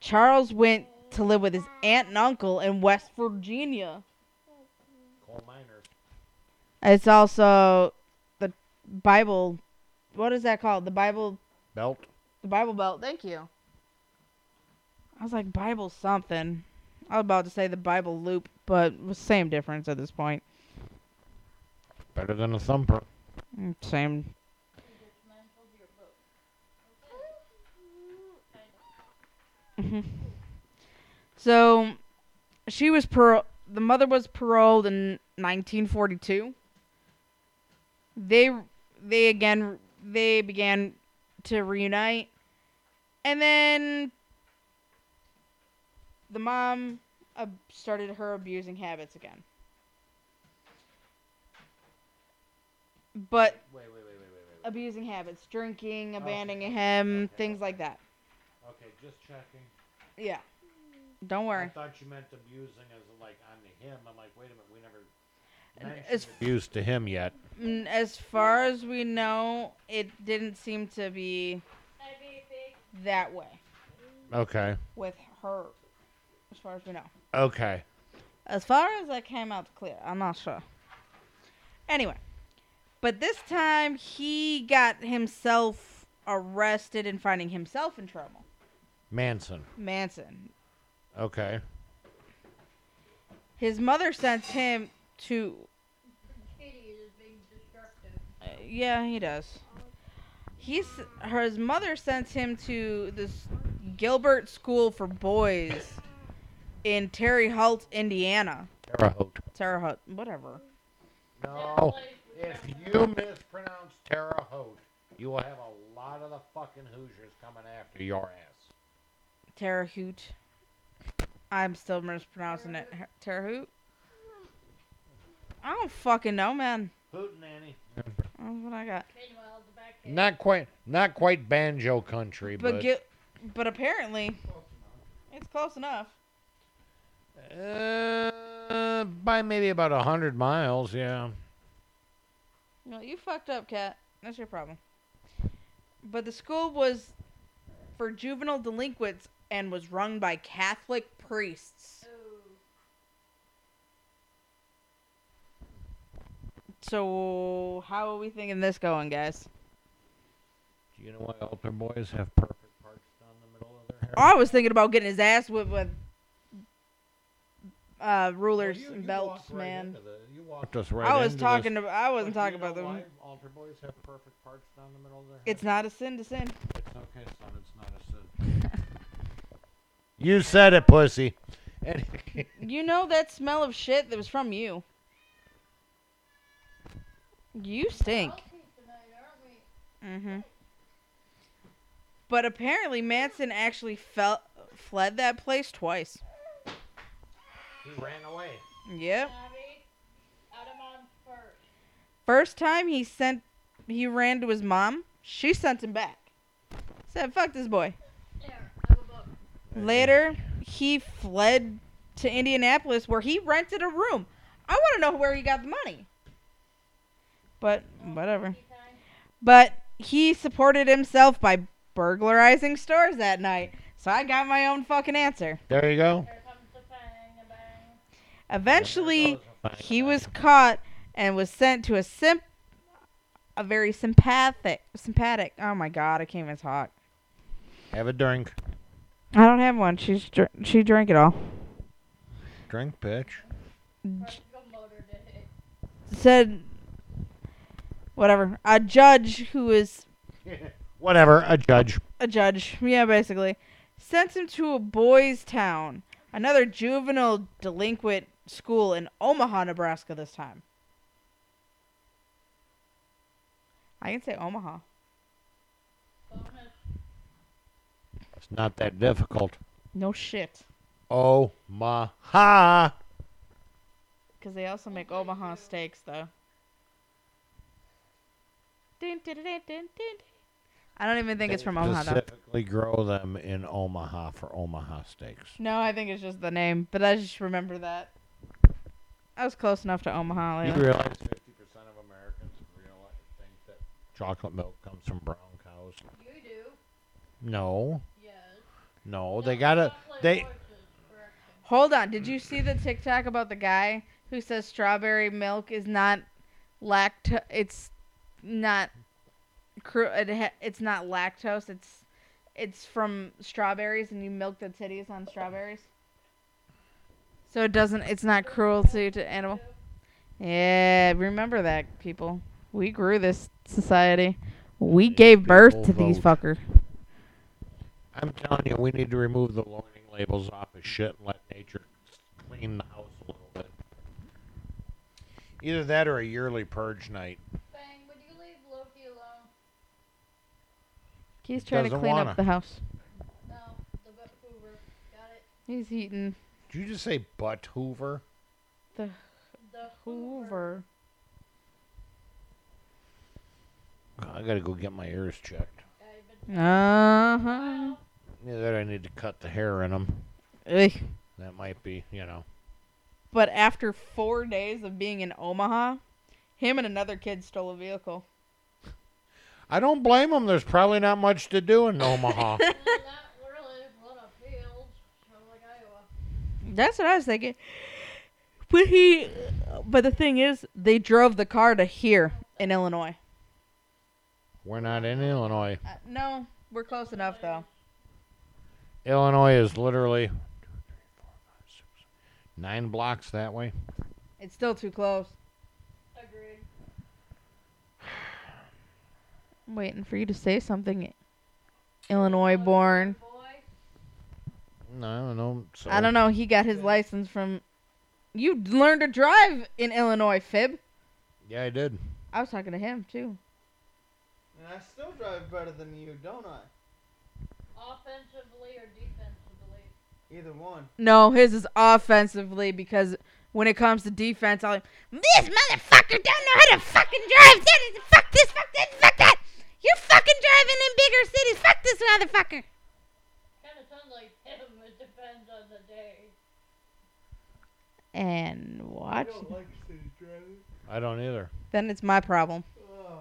Charles went to live with his aunt and uncle in West Virginia. Coal miners. It's also the Bible. What is that called? The Bible. Belt. The Bible Belt. Thank you. I was like Bible something. I was about to say the Bible Loop, but same difference at this point. Better than a thumper. Mm, Same. Dismantled your boat. Kind of. Mhm. So, she was par- the mother was paroled in 1942. They they again they began to reunite, and then the mom uh, started her abusing habits again. But Wait, wait, wait, wait, wait, wait. abusing habits, drinking, abandoning him, things like that. Okay, just checking. Yeah. Don't worry. I thought you meant abusing as like on him. I'm like, wait a minute, we never As mentioned abuse to him yet. Mm, As far as we know, it didn't seem to be that way Okay. with her, as far as we know. Okay. As far as that came out clear, I'm not sure. Anyway, but this time he got himself arrested and finding himself in trouble. Manson. Manson. Okay. His mother sent him to. Katie is being destructive. Uh, yeah, he does. He's her. His mother sent him to this Gilbert School for Boys in Terre Haute, Indiana. Terre Haute. Terre Haute, whatever. No. If you mispronounce Terre Haute, you will have a lot of the fucking Hoosiers coming after your ass. Terre Haute. I'm still mispronouncing it. Terre Haute. I don't fucking know, man. Hootenanny. That's what I got. Meanwhile, the back Not quite, not quite banjo country, But but, Gil- but apparently, it's close enough. uh, by maybe about a hundred miles. Yeah. No, you fucked up, cat. That's your problem. But the school was for juvenile delinquents and was run by Catholic priests. So how are we thinking this going, guys? Do you know why altar boys have perfect parts down the middle of their hair? I was thinking about getting his ass whipped with uh, rulers and belts, man. you walked us right I was talking this. about. I wasn't But talking do you about know them. why altar boys have perfect parts down the middle of their hair. It's not a sin to sin. It's okay, son. It's not a sin. you said it, pussy. You know that smell of shit that was from you. You stink. Healthy tonight, aren't we? Mm-hmm. But apparently Manson actually fell, fled that place twice. he ran away. Yep. Abby, first. First time he sent, he ran to his mom. She sent him back. Said, "Fuck this boy." There, have a book. Later, he fled to Indianapolis where he rented a room. I want to know where he got the money. But whatever. But he supported himself by burglarizing stores that night. So I got my own fucking answer. There you go. Here comes the bang, a bang. Eventually, he was caught and was sent to a simp a very sympathetic sympathetic oh my god i can't even talk Have a drink. i don't have one she's dr- she drank it all Drink, bitch. Practical said whatever a judge who is Whatever. A judge. a judge yeah basically sent him to a boys town another juvenile delinquent school in omaha nebraska this time i can say omaha It's not that difficult. no shit Oh my ha! Because they also make Omaha steaks, though. Dun, dun, dun, dun, dun, dun. I don't even think it's from Omaha, though. Specifically grow them in Omaha for Omaha steaks. No, I think it's just the name, but I just remember that. I was close enough to Omaha. You Lately. realize 50% of Americans realize think that chocolate milk comes from brown cows? You do. No, Yes. no, they gotta. They horses. Hold on. Did you see the TikTok about the guy who says strawberry milk is not lacto? It's not. Cru- it ha- it's not lactose. It's it's from strawberries, and you milk the titties on strawberries. So it doesn't. It's not cruelty to animal. Yeah, remember that, people. We grew this society. We gave birth to these fuckers. I'm telling you, we need to remove the warning labels off of shit and let nature clean the house a little bit. Either that or a yearly purge night. Bang, would you leave Loki alone? He's trying to Doesn't clean wanna. up the house. No, the butt Hoover. Got it. He's eating Did you just say butt Hoover? the The Hoover. I gotta go get my ears checked. Uh huh. Wow. Yeah, that I need to cut the hair in them. Ugh. That might be, you know. But after four days of being in Omaha, him and another kid stole a vehicle. I don't blame them. There's probably not much to do in Omaha. Well, not really. A lot of fields. Sounds like Iowa. That's what I was thinking. But he, but the thing is, they drove the car to here in Illinois. We're not in Illinois. Uh, no, we're close enough though. Illinois is literally nine blocks that way. It's still too close. I'm waiting for you to say something. Illinois born. No, I don't know. So I don't know. He got his license from. You learned to drive in Illinois, Fib. Yeah, I did. I was talking to him too. And I still drive better than you, don't I? Offensively or defensively? Either one. No, his is offensively because when it comes to defense, I'm like, this motherfucker don't know how to fucking drive. That is fuck this, fuck that, fuck that. You're fucking driving in bigger cities. Fuck this motherfucker. Kind of sounds like him. It depends on the day. And watch. I don't like city driving. I don't either. Then it's my problem. Oh.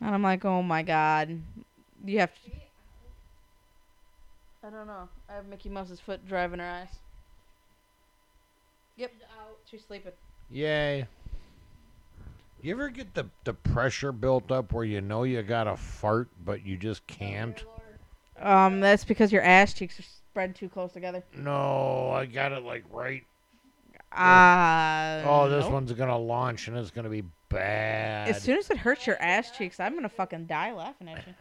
And I'm like, oh my god, you have to. I don't know. I have Mickey Mouse's foot driving her eyes. Yep. She's out. She's sleeping. Yay. You ever get the, the pressure built up where you know you got to fart, but you just can't? Um, that's because your ass cheeks are spread too close together. No, I got it like right. Ah. Oh, this nope. one's to launch and it's to be bad. As soon as it hurts your ass cheeks, I'm gonna fucking die laughing at you.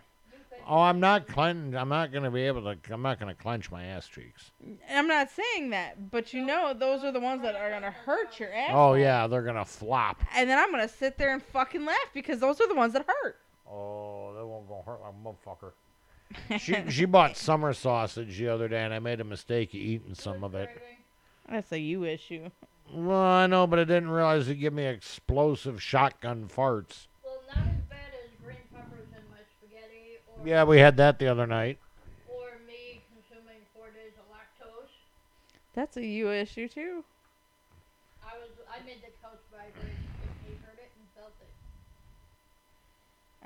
Oh, I'm not clench. I'm not going to be able to. I'm not going to clench my ass cheeks. I'm not saying that, but you know those are the ones that are gonna hurt your ass. Oh, yeah, they're going to flop. And then I'm gonna sit there and fucking laugh because those are the ones that hurt. Oh, that won't go hurt like a motherfucker. she she bought summer sausage the other day, and I made a mistake of eating some of it. That's a you issue. Well, I know, but I didn't realize it'd give me explosive shotgun farts. Well, not as bad Yeah, we had that the other night. or me consuming four days of lactose. That's a you issue too. I was I made the couch vibrate if he heard it and felt it.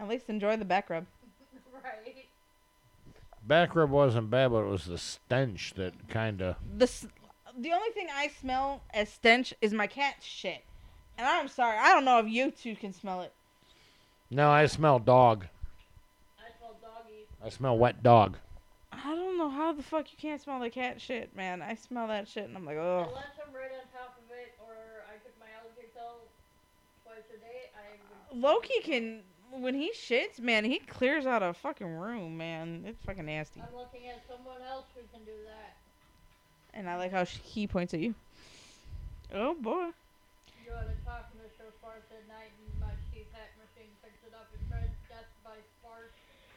At least enjoy the back rub. right. Back rub wasn't bad, but it was the stench that kind of. The s- the only thing I smell as stench is my cat's shit. And I'm sorry, I don't know if you two can smell it. No, I smell dog. I smell doggy. I smell wet dog. I don't know how the fuck you can't smell the cat shit, man. I smell that shit and I'm like, oh. Unless I'm right on top of it, or I took my allergy pill twice a day, I would. Loki can when he shits, man, he clears out a fucking room, man. It's fucking nasty. I'm looking at someone else who can do that. And I like how sh- he points at you. Oh boy. You ought to talk to Mr. Farts at night, and my CPAP machine picks it up and tries death by fart. and the ceiling fan oscillates.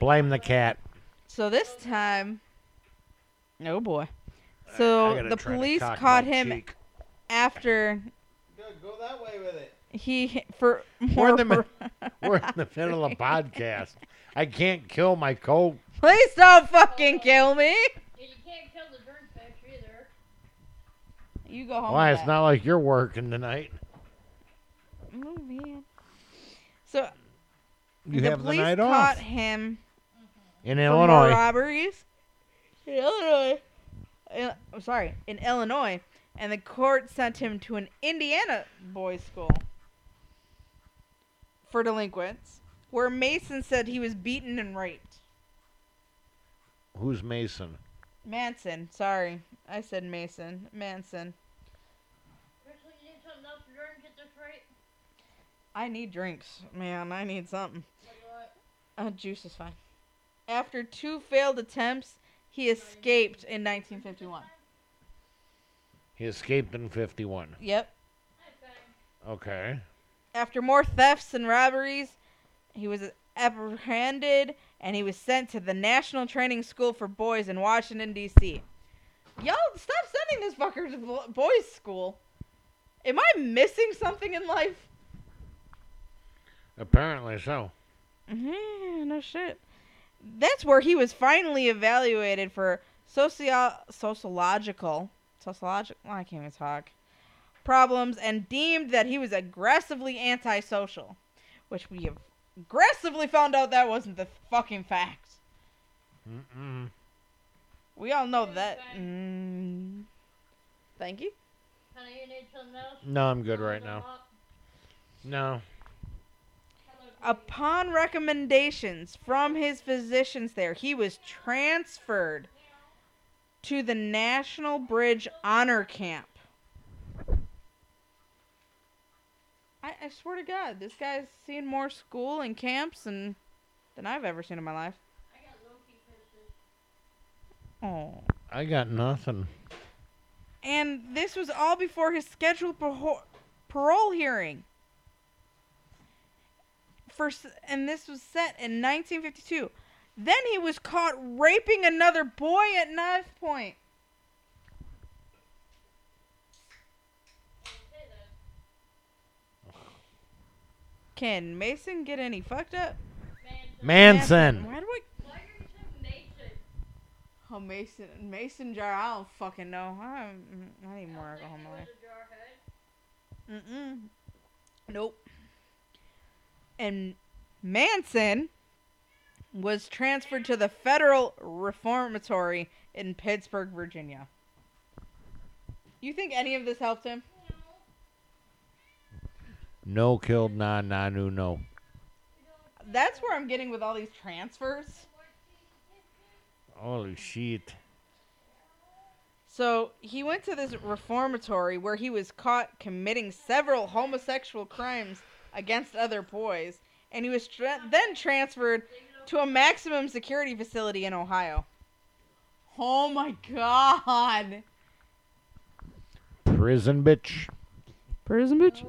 Blame the cat. So this time, oh boy. I So gotta the try to police cock caught my him cheek. after Good, go that way with it. he for We're in more. the mi- We're in the middle of a podcast. I can't kill my co. Please don't fucking kill me. And you can't kill the drink fish either. You go home. Why? with It's that. not like you're working tonight. Oh man. So You the have the police night caught off him in Illinois. robberies in Illinois. In- I'm sorry, in Illinois, and the court sent him to an Indiana boys' school for delinquents, where Mason said he was beaten and raped. Who's Mason? Manson, sorry, I said Mason. Manson. Seriously, you need something else to drink? Get this right? I need drinks, man. I need something. Like? Uh, juice is fine. After two failed attempts, he escaped in 1951. He escaped in 51. Yep. Okay. Okay. After more thefts and robberies, he was apprehended and he was sent to the National Training School for Boys in Washington, D.C. Y'all, stop sending this fucker to bo- boys' school. Am I missing something in life? Apparently so. Yeah, no shit. That's where he was finally evaluated for socio- sociological, sociological, I can't even talk, problems and deemed that he was aggressively antisocial, which we have aggressively found out that wasn't the fucking fact. Mm-mm. We all know that. Mm, thank you. Honey, you need something? No, I'm good right now. No. Hello, Katie. Upon recommendations from his physicians there, he was transferred to the National Bridge Honor Camp. I, I swear to God, this guy's seen more school and camps and than I've ever seen in my life. I got. Oh. I got nothing. And this was all before his scheduled parole, parole hearing. First, and this was set in 1952. Then he was caught raping another boy at knife point. I didn't say that. Can Mason get any fucked up? Manson. Manson. Why do I? Why are you Mason? Oh, Mason, Mason jar. I don't fucking know. I, I need more don't alcohol in my he life. was a jarhead. Mm-mm. Nope. And Manson was transferred to the Federal Reformatory in Pittsburgh, Virginia. You think any of this helped him? No killed, nah, nah, no, no. That's where I'm getting with all these transfers. Holy shit. So he went to this reformatory where he was caught committing several homosexual crimes against other boys, and he was tra- then transferred to a maximum security facility in Ohio. Oh my god! Prison bitch. Prison bitch.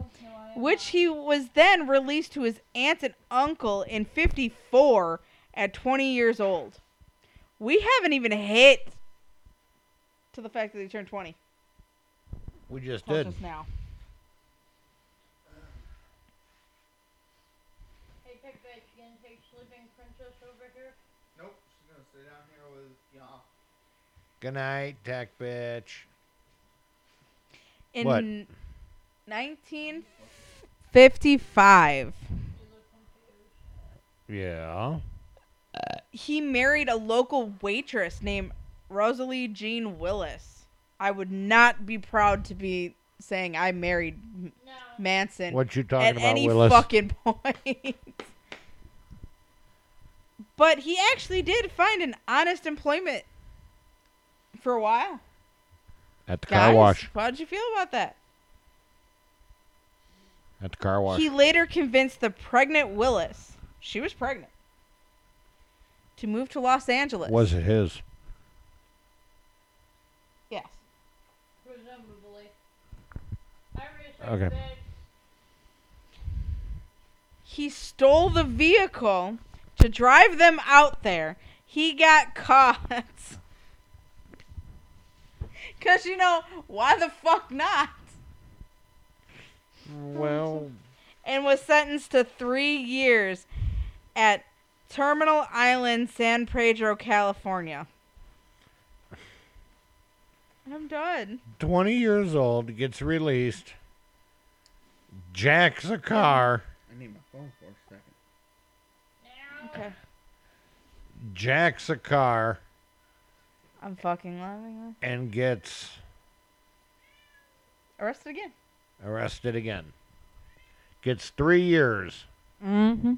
Which he was then released to his aunt and uncle in 54 at 20 years old. We haven't even hit to the fact that he turned 20. We just Till did. Just now. Hey, pick bitch, you gonna take sleeping princess over here? Nope, she's gonna stay down here with y'all. Good night, tech bitch. In What? 1955, You look confused. Yeah. Uh, he married a local waitress named Rosalie Jean Willis. I would not be proud to be saying I married M- No. Manson What you talking at about, any Willis? fucking point. but he actually did find an honest employment for a while. At the Guys, car wash. how'd you feel about that? At the car wash. He later convinced the pregnant Willis, she was pregnant, to move to Los Angeles. Was it his? Yes. Presumably. I researched Okay. bitch. He stole the vehicle to drive them out there. He got caught. Because, you know, why the fuck not? Well, And was sentenced to three years at Terminal Island, San Pedro, California. I'm done. 20 years old, gets released, jacks a car, I need my phone for a second. Okay. jacks a car, I'm fucking loving and gets. Arrested again. arrested again. Gets three years. Mm-hmm.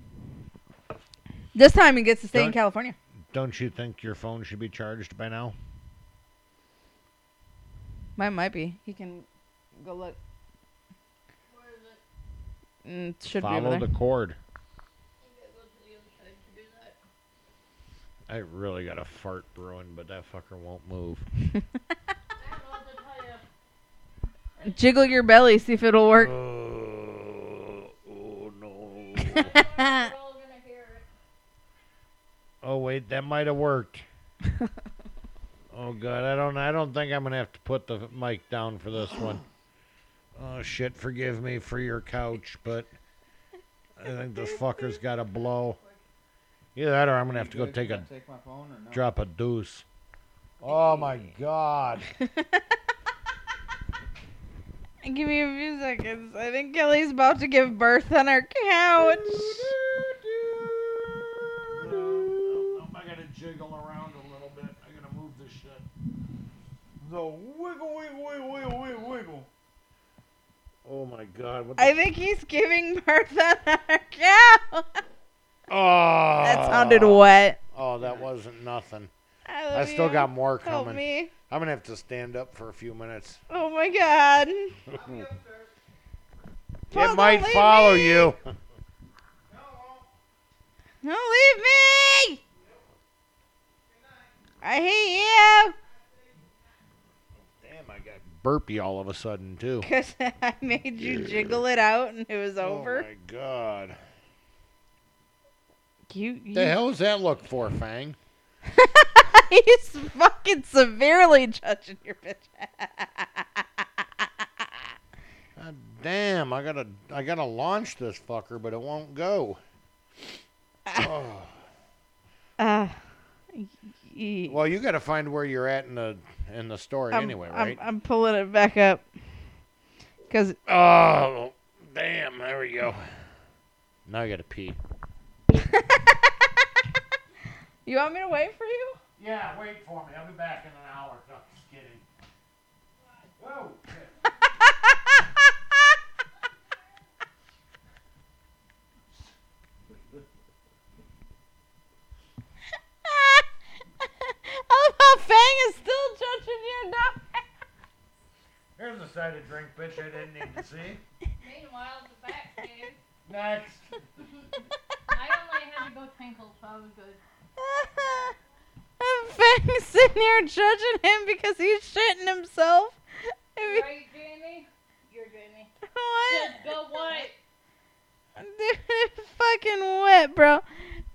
This time he gets to stay in Don't- California. Don't you think your phone should be charged by now? Mine might be. He can go look. Where is it? Mm, it should be Follow over the cord. You gotta go to the other side to do that. I really got a fart brewing, but that fucker won't move. I don't know what to tell you. Jiggle your belly, see if it'll work. Oh, oh no. We're all gonna hear it. oh wait, that might have worked. Oh god, I don't I don't think I'm gonna have to put the mic down for this one. Oh shit, forgive me for your couch, but I think this fucker's got a blow. Either that or I'm gonna have to go take a take my phone or no? drop a deuce. Oh my god. Give me a few seconds. I think Kelly's about to give birth on our couch. Oh, I gotta jiggle around a little bit. I gotta move this shit. So wiggle, wiggle, wiggle, wiggle, wiggle, wiggle. Oh my god. What I think he's giving birth on our couch. oh, That ah. sounded wet. Oh, that wasn't nothing. I, I still you. got more coming. Help me. I'm gonna have to stand up for a few minutes. Oh my god. Paul, it might follow me. you. Don't leave me. I hate you. Damn, I got burpy all of a sudden too. Because I made you jiggle it out and it was oh over. Oh my god. You, you The hell does that look for, Fang? He's fucking severely judging your bitch. God damn, I gotta I gotta launch this fucker, but it won't go. oh. uh, y- y- Well, you gotta find where you're at in the in the story I'm, anyway, I'm- right? I'm, pulling it back up. Because oh, damn! There we go. Now I gotta pee. You want me to wait for you? Yeah, wait for me. I'll be back in an hour. No, just kidding. Whoa. shit. I love how Fang is still judging your dog. Here's a side of drink, bitch. I didn't need to see. Meanwhile, the back cave. Next. I had go tinkle, so I. And Fang's sitting here judging him because he's shitting himself. If Right, Jamie? You're Jamie. what? Just go what? Dude, it's fucking wet, bro.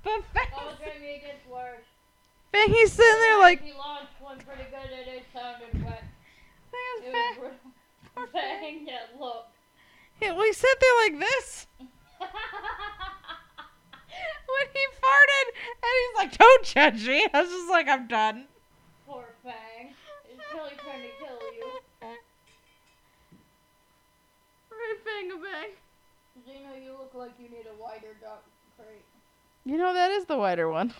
But Oh, Fang, Jamie, it gets worse. Fang he's sitting there like, He launched one pretty good and it sounded wet. Fang It was Fang. that look. Yeah, we sat there like this when he farted, and he's like, "Don't judge me." I was just like, "I'm done." Poor Fang. Is Kelly trying to kill you? Right, Fang a bang. Xena, you look like you need a wider duck crate. You know that is the wider one.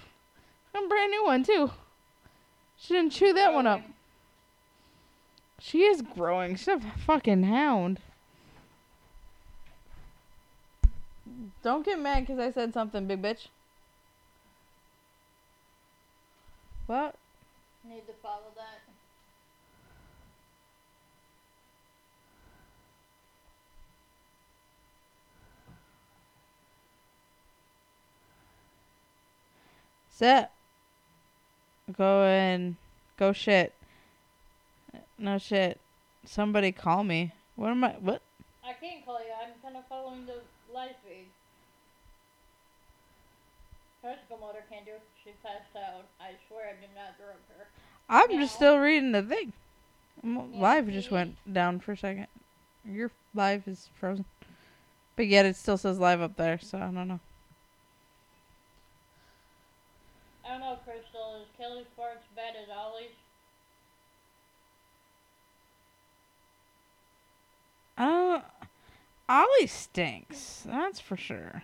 A brand new one too. She didn't chew that one up. She is growing. She's a fucking hound. Don't get mad because I said something, big bitch. What? Need to follow that. Set. Go and go shit. No shit. Somebody call me. What am I? What? I can't call you. I'm kind of following the feed. Jessica Motor can't do it. She passed out. I swear I did not drug her. I'm just still reading the thing. Yeah, Live just went down for a second. Your live is frozen. But yet it still says live up there, so I don't know. I don't know, Crystal. Is Kelly farts bad as Ollie's? Uh, Ollie stinks. That's for sure.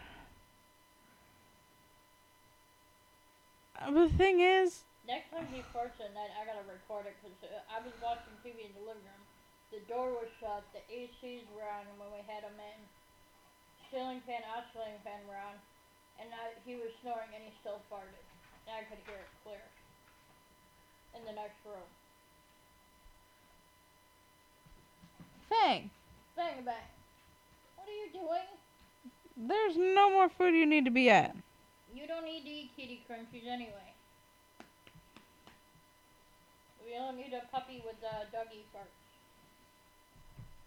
The thing is, Next time he farts at night, I gotta record it because uh, I was watching TV in the living room. The door was shut, the ACs were on when we had him in. Ceiling fan, oscillating fan were on, and I, he was snoring and he still farted. And I could hear it clear. In the next room. Fang, Bang bang. What are you doing? there's no more food you need to be at. You don't need to eat kitty crunchies anyway. We don't need a puppy with uh, doggy farts.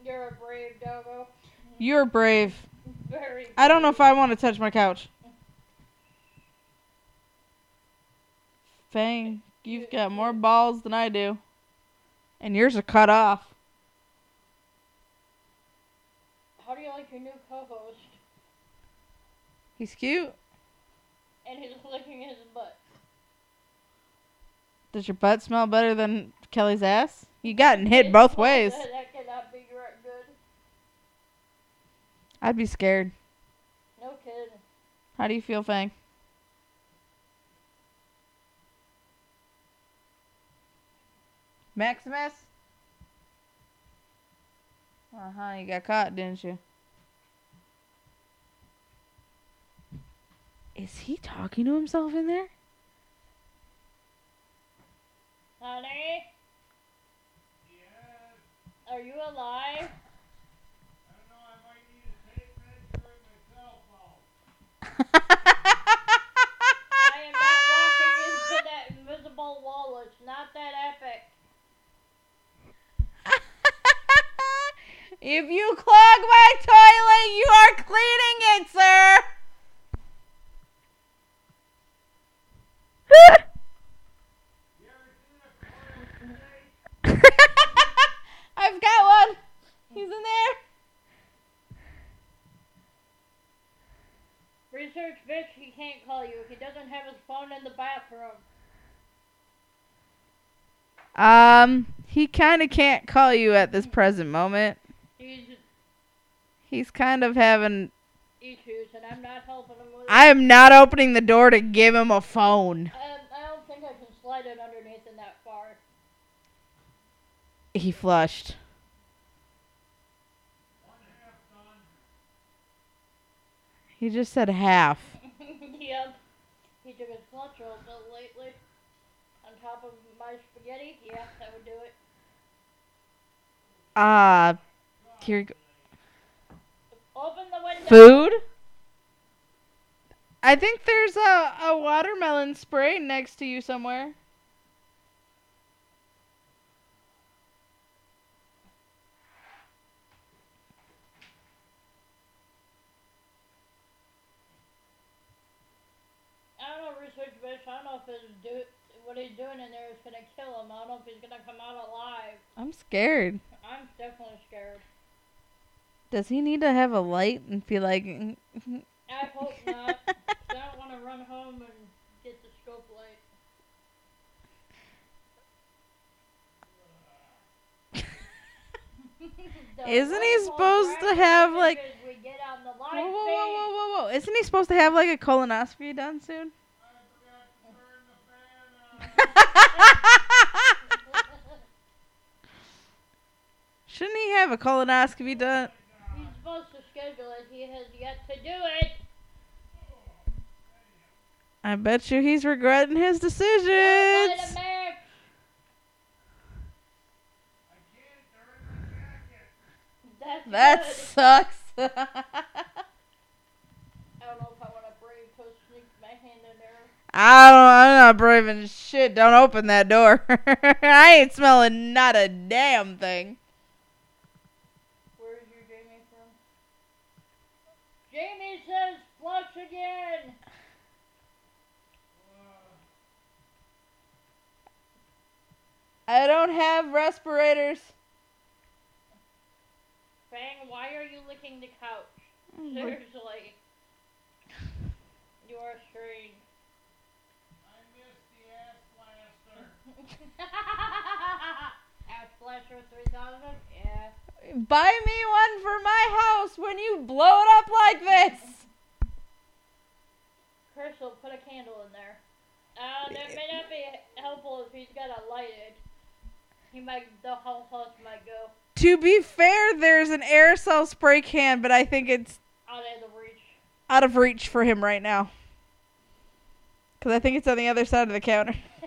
You're a brave doggo. You're brave. Very. I don't know if. I want to touch my couch. Fang, you've got more balls than I do. And yours are cut off. How do you like your new co-host? He's cute. And he's licking his butt. Does your butt smell better than Kelly's ass? You gotten hit both ways. That, cannot be right good. I'd be scared. No kidding. How do you feel, Fang? Maximus? Uh huh, you got caught, didn't you? Is he talking to himself in there? Honey? Are you alive? I am not walking into that invisible wall. It's not that epic. If you clog my toilet, you are cleaning it, sir. I've got one. He's in there. Research bitch, he can't call you. He doesn't have his phone in the bathroom. Um, he kind of can't call you at this present moment he's he's kind of having issues, and I'm not helping him with I am not opening the door to give him a phone. Um, I don't think I can slide it underneath in that far. He flushed. He just said half. yep. He took his lunch a lately. On top of my spaghetti. Yeah, that would do it. Uh, here. you go. Open the window. Food? I think there's a, a watermelon spray next to you somewhere. I don't know, research bitch. I don't know if his do what he's doing in there is gonna kill him. I don't know if he's gonna come out alive. I'm scared. I'm definitely scared. Does he need to have a light and be like, mm, mm, mm, I hope not. I don't want to run home and get the scope light. Isn't he supposed to have, like- as we get out in the whoa, whoa, whoa, whoa, whoa, whoa! Isn't he supposed to have like a colonoscopy done soon? Shouldn't he have a colonoscopy done? Supposed to schedule it. He has yet to do it. I bet you he's regretting his decisions. That's That good. sucks. I don't know if I want to brave to sneak my hand in there. I don't. I'm not brave as shit. Don't open that door. I ain't smelling not a damn thing. Where is your Jamie from? Jamie says flush again. I don't have respirators. Fang, why are you licking the couch? Seriously. You are strange. I missed the ass blaster. Ash Flasher 3000? Yeah. Buy me one for my house when you blow it up like this. Crystal, put a candle in there. Uh, that may not be helpful if he's got it lighted. He might, the whole house might go To be fair, there's an aerosol spray can, but I think it's out of reach. out of reach for him right now. Because I think it's on the other side of the counter.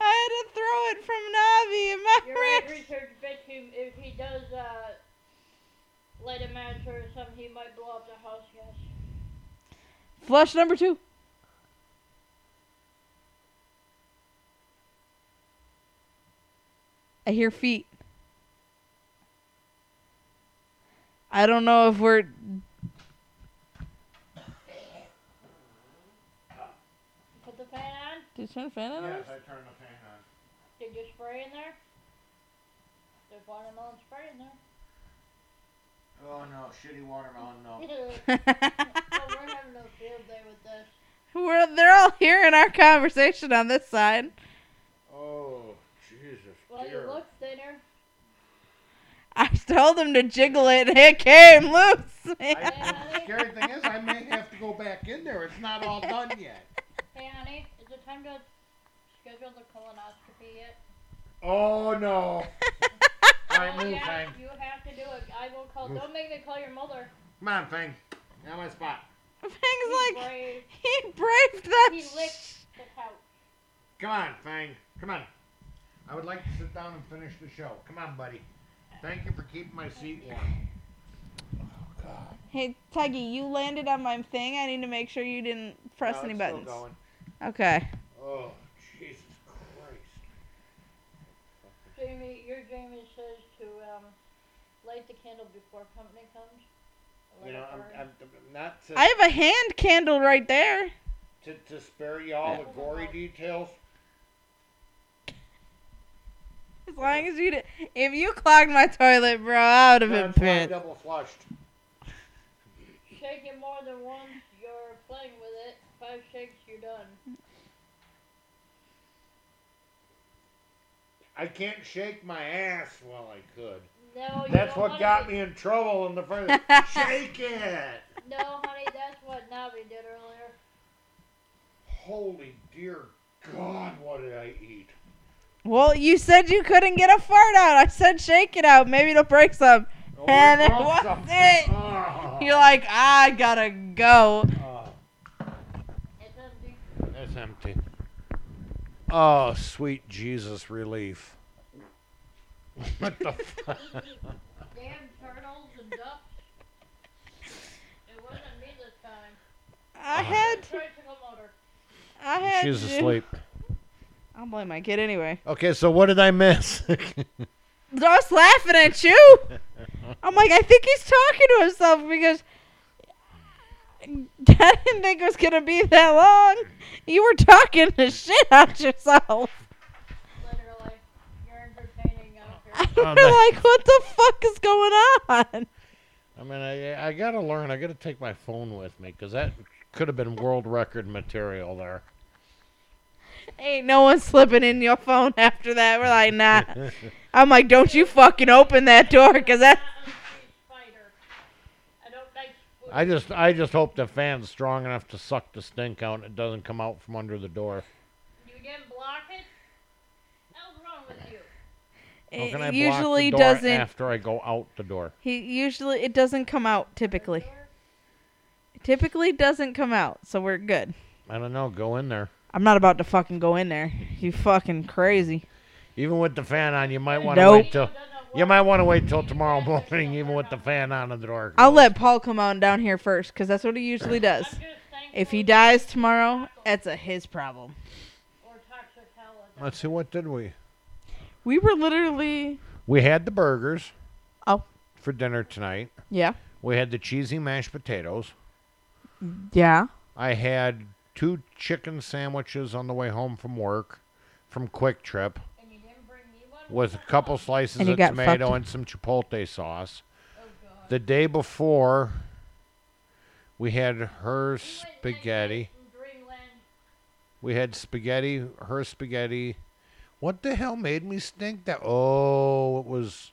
I had to throw it from Navi. Am I You're right, right? research bitch. If he does uh, light a match or something, he might blow up the house. Yes. Flush number two. I hear feet. I don't know if we're. Put the fan on. Did you turn the fan on? Yes, I turned the fan on. Did you spray in there? There's watermelon spray in there. Oh no, shitty watermelon, no. well, we're having a field day with this. we're, they're all hearing our conversation on this side. Oh, Jesus. Well, dear. you look thinner. I told them to jiggle it and it came loose. I, the scary thing is, I may have to go back in there. It's not all done yet. Hey, honey, is it time to schedule the colonoscopy yet? Oh no. All right, move, yeah, Fang. You have to do it. I will call. Move. Don't make me call your mother. Come on, Fang. Now my spot. Fang's He's like, brave. he braved that. He licked the couch. Come on, Fang. Come on. I would like to sit down and finish the show. Come on, buddy. Thank you for keeping my seat warm. Oh God. Hey, Tuggy, you landed on my thing. I need to make sure you didn't press No, any it's buttons. Still going. Okay. Oh, Jesus Christ. Jamie, your Jamie says to um, light the candle before company comes. You know, I'm. I'm I'm not to, I have a hand candle right there. to, to spare you all the gory details. As long as you did. If you clogged my toilet, bro, I would have been That's why I pissed. double flushed. Shake it more than once. You're playing with it. Five shakes, you're done. I can't shake my ass while I could. No, you That's don't what wanna got be- me in trouble in the first. shake it. No, honey, that's what Navi did earlier. Holy dear God, what did I eat? Well, you said you couldn't get a fart out. I said shake it out. Maybe it'll break some. Oh, and it wasn't. Ah. You're like, I gotta go. It's empty. It's empty. Oh, sweet Jesus relief. what the fuck? Damn turtles and ducks. It wasn't me this time. I uh-huh. had, I had. She's to- asleep. I'll blame my kid anyway. Okay, so what did I miss? I was laughing at you. I'm like, I think he's talking to himself because I didn't think it was gonna be that long. You were talking the shit out yourself. Literally. You're entertaining. I don't care. I'm Oh, that- like, what the fuck is going on? I mean, I I gotta learn. I gotta take my phone with me because that could have been world record material there. Ain't no one slipping in your phone after that. We're like, nah. I'm like, don't you fucking open that door, cause that. I'm a spider. I don't like spoons. I just I just hope the fan's strong enough to suck the stink out and it doesn't come out from under the door. You didn't block it? Hell's wrong with you? How can I It block usually the door doesn't. after I go out the door? He usually it doesn't come out typically. Door? Typically doesn't come out, so we're good. I don't know. Go in there. I'm not about to fucking go in there. You fucking crazy. Even with the fan on, you might want to Nope. wait till you might want to wait till tomorrow morning, even with the fan on and the door. I'll let Paul come on down here first, cause that's what he usually does. I'm just thankful If he dies tomorrow, tackle that's a his problem. Or toxic hell at that Let's see. What did we? We were literally, We had the burgers. Oh. For dinner tonight, yeah, we had the cheesy mashed potatoes. yeah. I had two chicken sandwiches on the way home from work, from QuikTrip, And you didn't bring me one? With a couple slices And you of got tomato fucked. and some chipotle sauce. Oh, The day before, we had her spaghetti. night-night in Dreamland. We had spaghetti, her spaghetti. What the hell made me stink that? Oh, it was.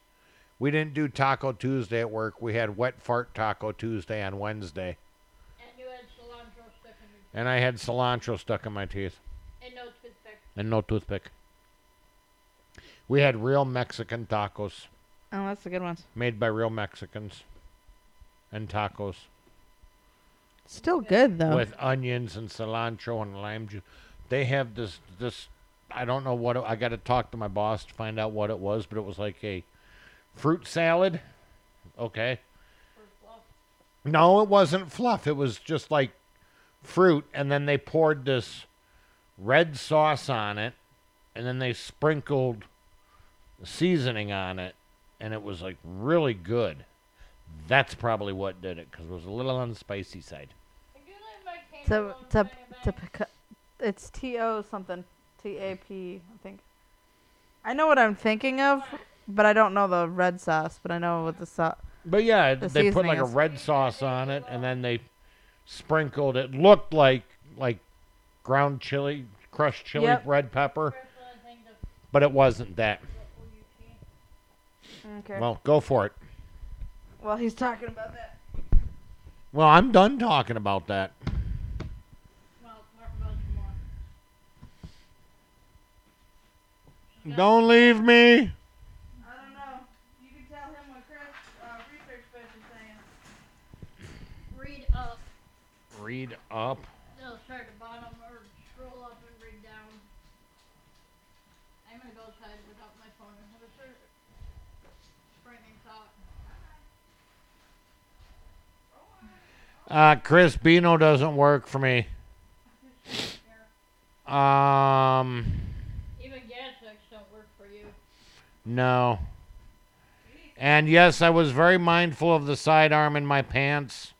We didn't do Taco Tuesday at work. We had Wet Fart Taco Tuesday on Wednesday. And you had cilantro stuck in your And I had cilantro stuck in my teeth and no toothpick. and no toothpick. We had real Mexican tacos Oh, that's the good ones. made by real Mexicans and tacos Still good though. with onions and cilantro and lime juice. They have this this I don't know what it, I got to talk to my boss to find out what it was, but it was like a fruit salad. Okay. Fluff. No, it wasn't fluff. It was just like fruit and then they poured this red sauce on it and then they sprinkled seasoning on it and it was like really good. That's probably what did it cuz it was a little on the spicy side. Could you leave my cane To to Bang to it's T O something. T A P I think. I know what I'm thinking of, but I don't know the red sauce. But I know what the sauce. But yeah, The they put like a red sauce on it, and then they sprinkled. It looked like like ground chili, crushed chili, Yep. red pepper, Wrestling thing to but it wasn't that. what will you see? Okay. Well, go for it. well, he's talking about that. Well, I'm done talking about that. Well, talk about some more. Don't leave me. I don't know. You can tell him what Chris uh, research bitch is saying. Read up. Read up. No, start at the bottom or scroll up and read down. I'm gonna go outside without my phone and have a search. Frightening thought. Uh, Chris Bino doesn't work for me. Um, Even gas don't work for you. no. And yes, I was very mindful of the sidearm in my pants.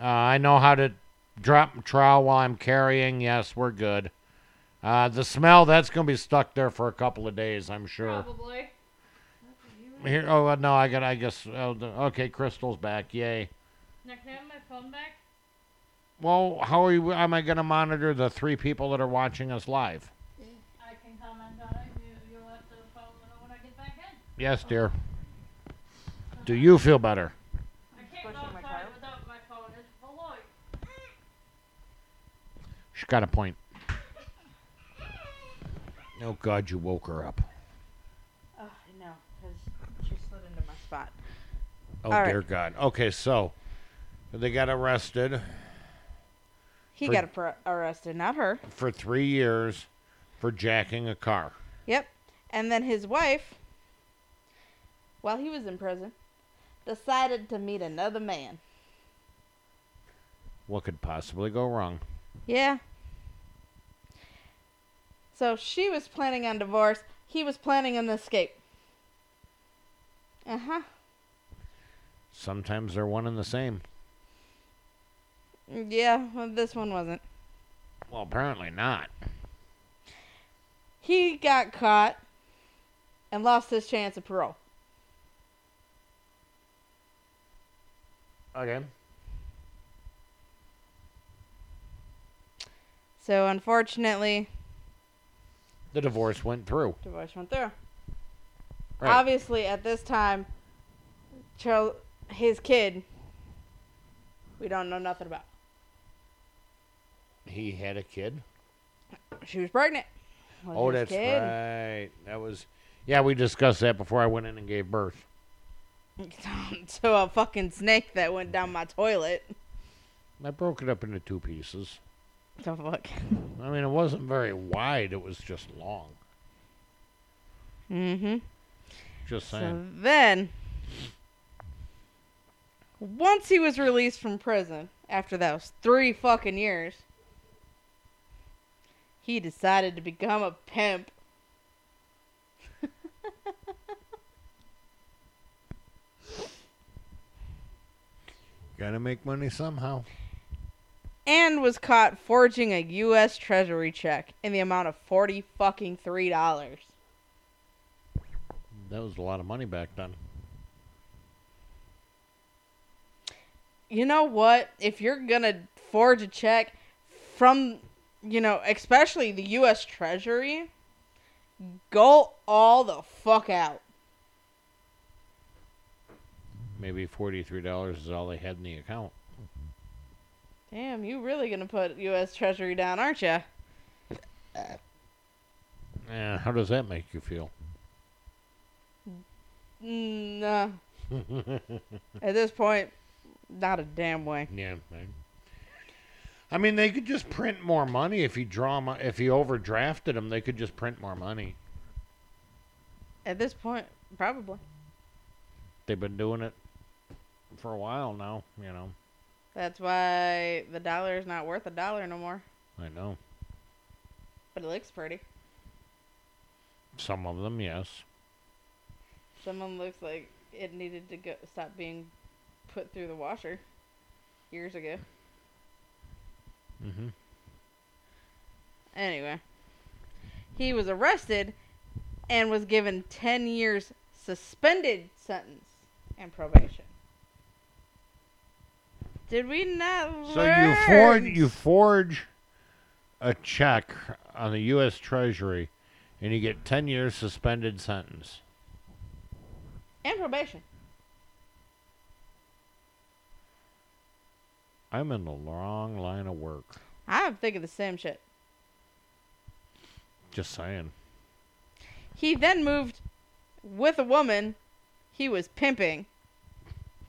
Uh, I know how to drop trowel while I'm carrying. Yes, we're good. Uh, the smell, that's going to be stuck there for a couple of days, I'm sure. Probably. Here, oh, uh, no, I got, I guess, oh, okay, Crystal's back. Yay. Now can I have my phone back? Well, how are you, am I going to monitor the three people that are watching us live? I can comment on it. You, you'll have to follow it when I get back in. Yes, oh. dear. Do you feel better? I can't go Pushing my outside child? without my phone. It's polite. She's got a point. Oh God, you woke her up. Oh, I know, because she slid into my spot. Oh All right. dear God. Okay, so they got arrested He For- got arrested, not her. for three years for jacking a car. Yep. And then his wife, while he was in prison, decided to meet another man. What could possibly go wrong? Yeah. So she was planning on divorce. He was planning an escape. Uh huh. Sometimes they're one and the same. Yeah, well, this one wasn't. Well, apparently not. He got caught and lost his chance of parole. Okay. So unfortunately, The divorce went through. divorce went through. Right. Obviously, at this time, Charles, his kid, we don't know nothing about. He had a kid. She was pregnant. with Oh, his that's kid. right. That was. Yeah, we discussed that before I went in and gave birth. to a fucking snake that went down my toilet. I broke it up into two pieces. The fuck. I mean, it wasn't very wide. It was just long. Mm-hmm. Just So saying. then, once he was released from prison after those three fucking years, he decided to become a pimp. Gotta make money somehow. and was caught forging a U.S. Treasury check in the amount of forty fucking three dollars. That was a lot of money back then. You know what? If you're gonna forge a check from, you know, especially the U.S. Treasury, go all the fuck out. Maybe forty-three dollars is all they had in the account. Damn, you really gonna put U.S. Treasury down, aren't you? Eh, how does that make you feel? Nah. At this point, not a damn way. Yeah. I mean, they could just print more money if you draw If you overdrafted them, they could just print more money. At this point, probably. They've been doing it for a while now. You know. That's why the dollar is not worth a dollar no more. I know. But it looks pretty. Some of them, yes. Some of them looks like it needed to go stop being put through the washer years ago. Mm-hmm. Anyway, he was arrested and was given 10 years suspended sentence and probation. Did we not So you forge you forge a check on the U.S. Treasury, and you get ten years suspended sentence. and probation. I'm in the wrong line of work. I'm thinking the same shit. Just saying. He then moved with a woman he was pimping.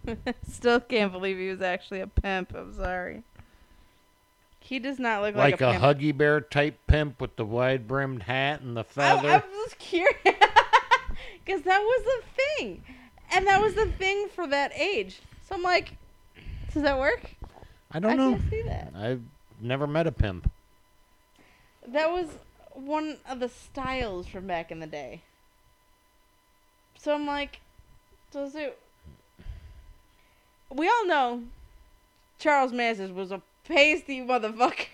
Still can't believe he was actually a pimp. I'm sorry. He does not look like, a pimp. Like, a, a, pimp. Huggy Bear type pimp with the wide brimmed hat and the I, feather. I was curious because that was the thing, and that was the thing for that age. So I'm like, does that work? I don't I know. can't see that. I've never met a pimp. That was one of the styles from back in the day. So I'm like, does it? We all know Charles Manson was a pasty motherfucker.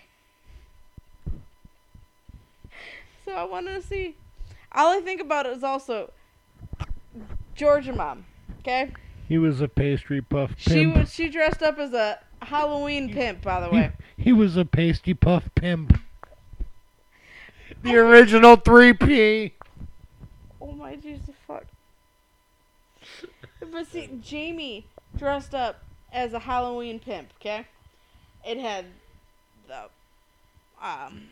so I wanted to see. All I think about is also Georgia mom. Okay, He was a pastry puff she was she dressed up as a Halloween pimp. By the way, He was a pasty puff pimp. The original 3P. Oh my Jesus fuck. But see, Jamie dressed up as a Halloween pimp, okay? It had the um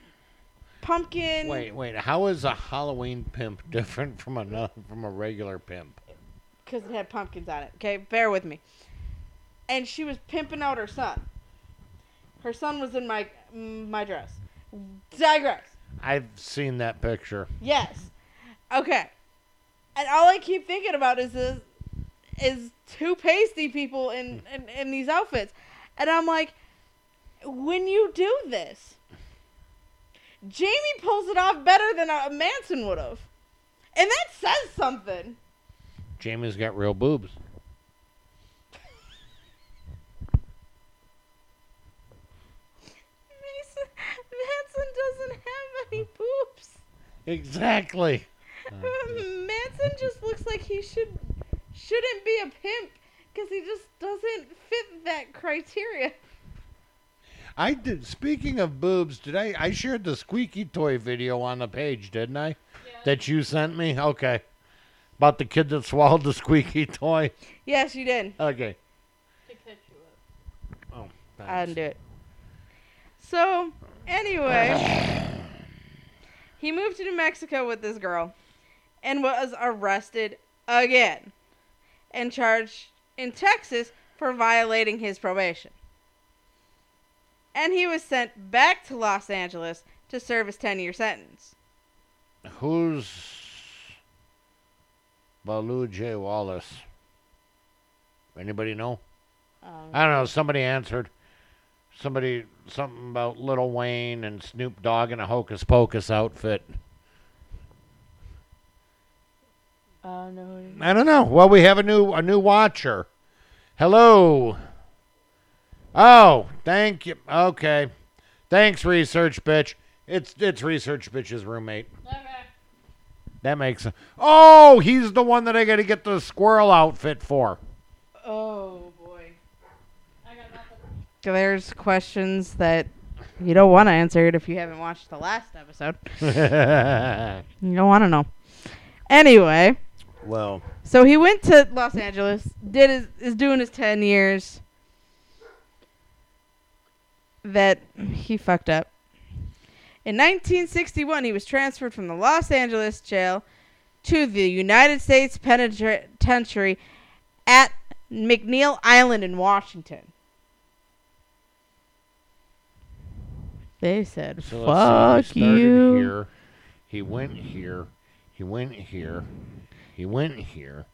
pumpkin. Wait, wait. How is a Halloween pimp different from a from a regular pimp? because it had pumpkins on it. Okay, bear with me. And she was pimping out her son. Her son was in my my dress. Digress. I've seen that picture. Yes. Okay. And all I keep thinking about is this, is two pasty people in, in in these outfits, and I'm like, when you do this, Jamie pulls it off better than a Manson would have, and that says something. Jamie's got real boobs. Mason, Manson doesn't have poops. Exactly. Manson just looks like he should shouldn't be a pimp because he just doesn't fit that criteria. I did. Speaking of boobs, did I? I shared the squeaky toy video on the page, didn't I? Yeah. That you sent me. Okay. About the kid that swallowed the squeaky toy. Yes, you did. Okay. to catch you up. Oh, I didn't do it. So, anyway, he moved to New Mexico with this girl and was arrested again and charged in Texas for violating his probation. And he was sent back to Los Angeles to serve his 10 year sentence. Who's Baloo J. Wallace? Anybody know? Um, I don't know. Somebody answered. Somebody something about Lil Wayne and Snoop Dogg in a Hocus Pocus outfit. uh, no. I don't know. Well, we have a new a new watcher. Hello. Oh, thank you. Okay. Thanks, research bitch. It's it's research bitch's roommate. Okay. That makes sense. Oh, he's the one that I got to get the squirrel outfit for. Oh, boy. I got nothing. There's questions that you don't want to answer it if you haven't watched the last episode. You don't want to know. Anyway, well, so he went to Los Angeles, did his is doing his 10 years that he fucked up. In 1961, he was transferred from the Los Angeles jail to the United States Penitentiary at McNeil Island in Washington. They said, so "Fuck see. He you." Here. He went here. He went here. He went here.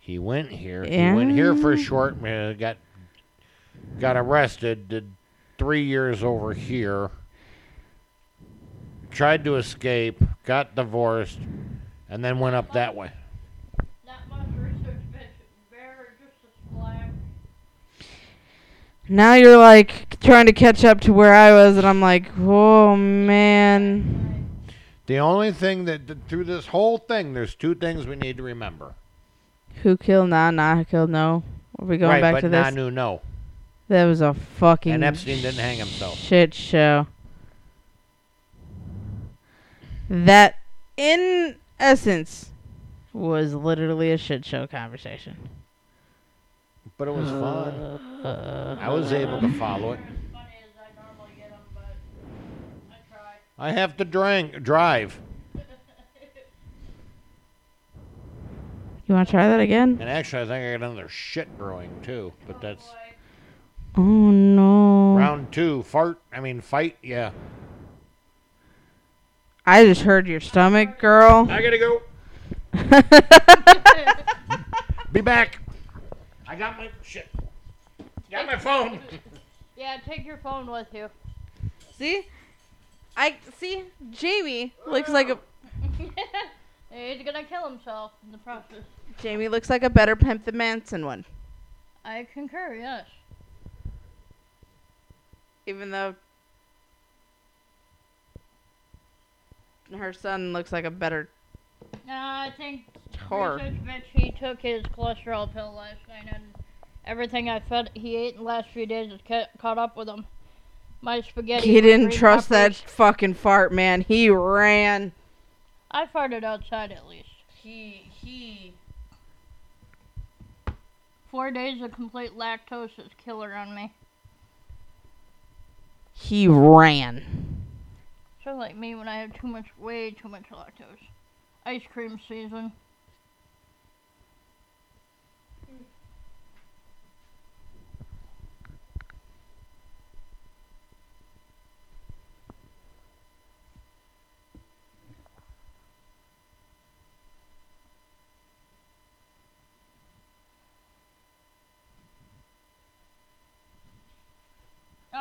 He went here. He went here for a short. Uh, got got arrested. Did three years over here. Tried to escape. Got divorced, and then went up that way. Not much research, bitch. Bear just a splash. Now you're like trying to catch up to where I was, and I'm like, oh man. The only thing that that through this whole thing, there's two things we need to remember. Who killed Nah? Nah, who killed No? Are we going right, back but to this? Nanu, no. That was a fucking And Epstein didn't hang himself. shit show. That, in essence, was literally a shit show conversation. But it was fun. Uh, I was able to follow it. As funny as I normally get 'em, but I try. I have to drink, drive. you want to try that again? And actually, I think I got another shit brewing too. But that's Oh no! round two. Fart. I mean, fight. Yeah. I just heard your stomach, girl. I gotta go. Be back. I got my shit. Got my phone. yeah, take your phone with you. see, I see. Jamie looks like a He's gonna kill himself in the process. Jamie looks like a better pimp than Manson one. I concur, yes. even though her son looks like a better Uh, I think whore. research bitch, he took his cholesterol pill last night and everything I fed he ate in the last few days has ca- caught up with him. My spaghetti. He didn't green trust that fucking fart, man. He ran. I farted outside at least. He he. Four days of complete lactose is killer on me. He ran. So like me when I have too much, way too much lactose. Ice cream season.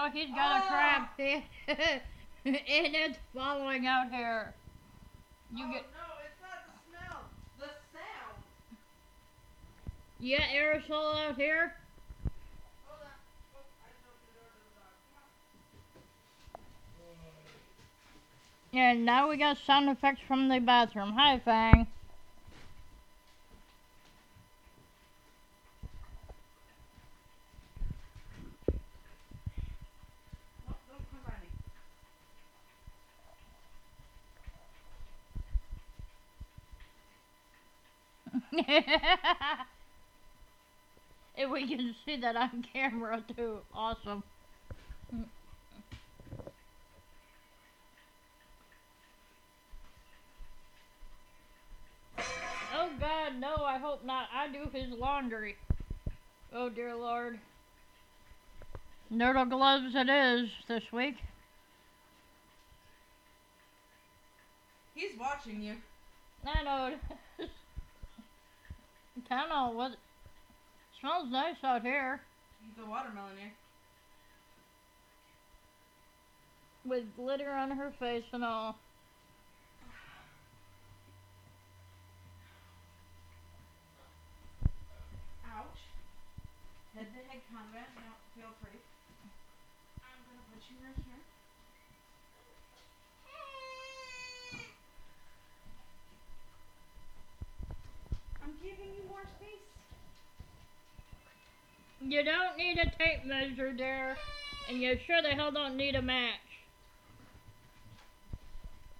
Oh, he's got a ah. crab. and it's falling out here. You oh, get no, it's not the smell. The sound. you got aerosol out here? Hold on. Oh, I just opened the door to the dog. Come on. And now we got sound effects from the bathroom. Hi, Fang. No, don't come by me. if we can see that on camera too, awesome. Oh God, no! I hope not. I do his laundry. Oh dear Lord. Nerdle gloves it is this week. He's watching you. I know. kind of what. Smells nice out here The watermelon here. with glitter on her face and all. Ouch. Head to head combat. No, feel free. I'm gonna put you right here. I'm giving you more space. You don't need a tape measure there, and you sure the hell don't need a match.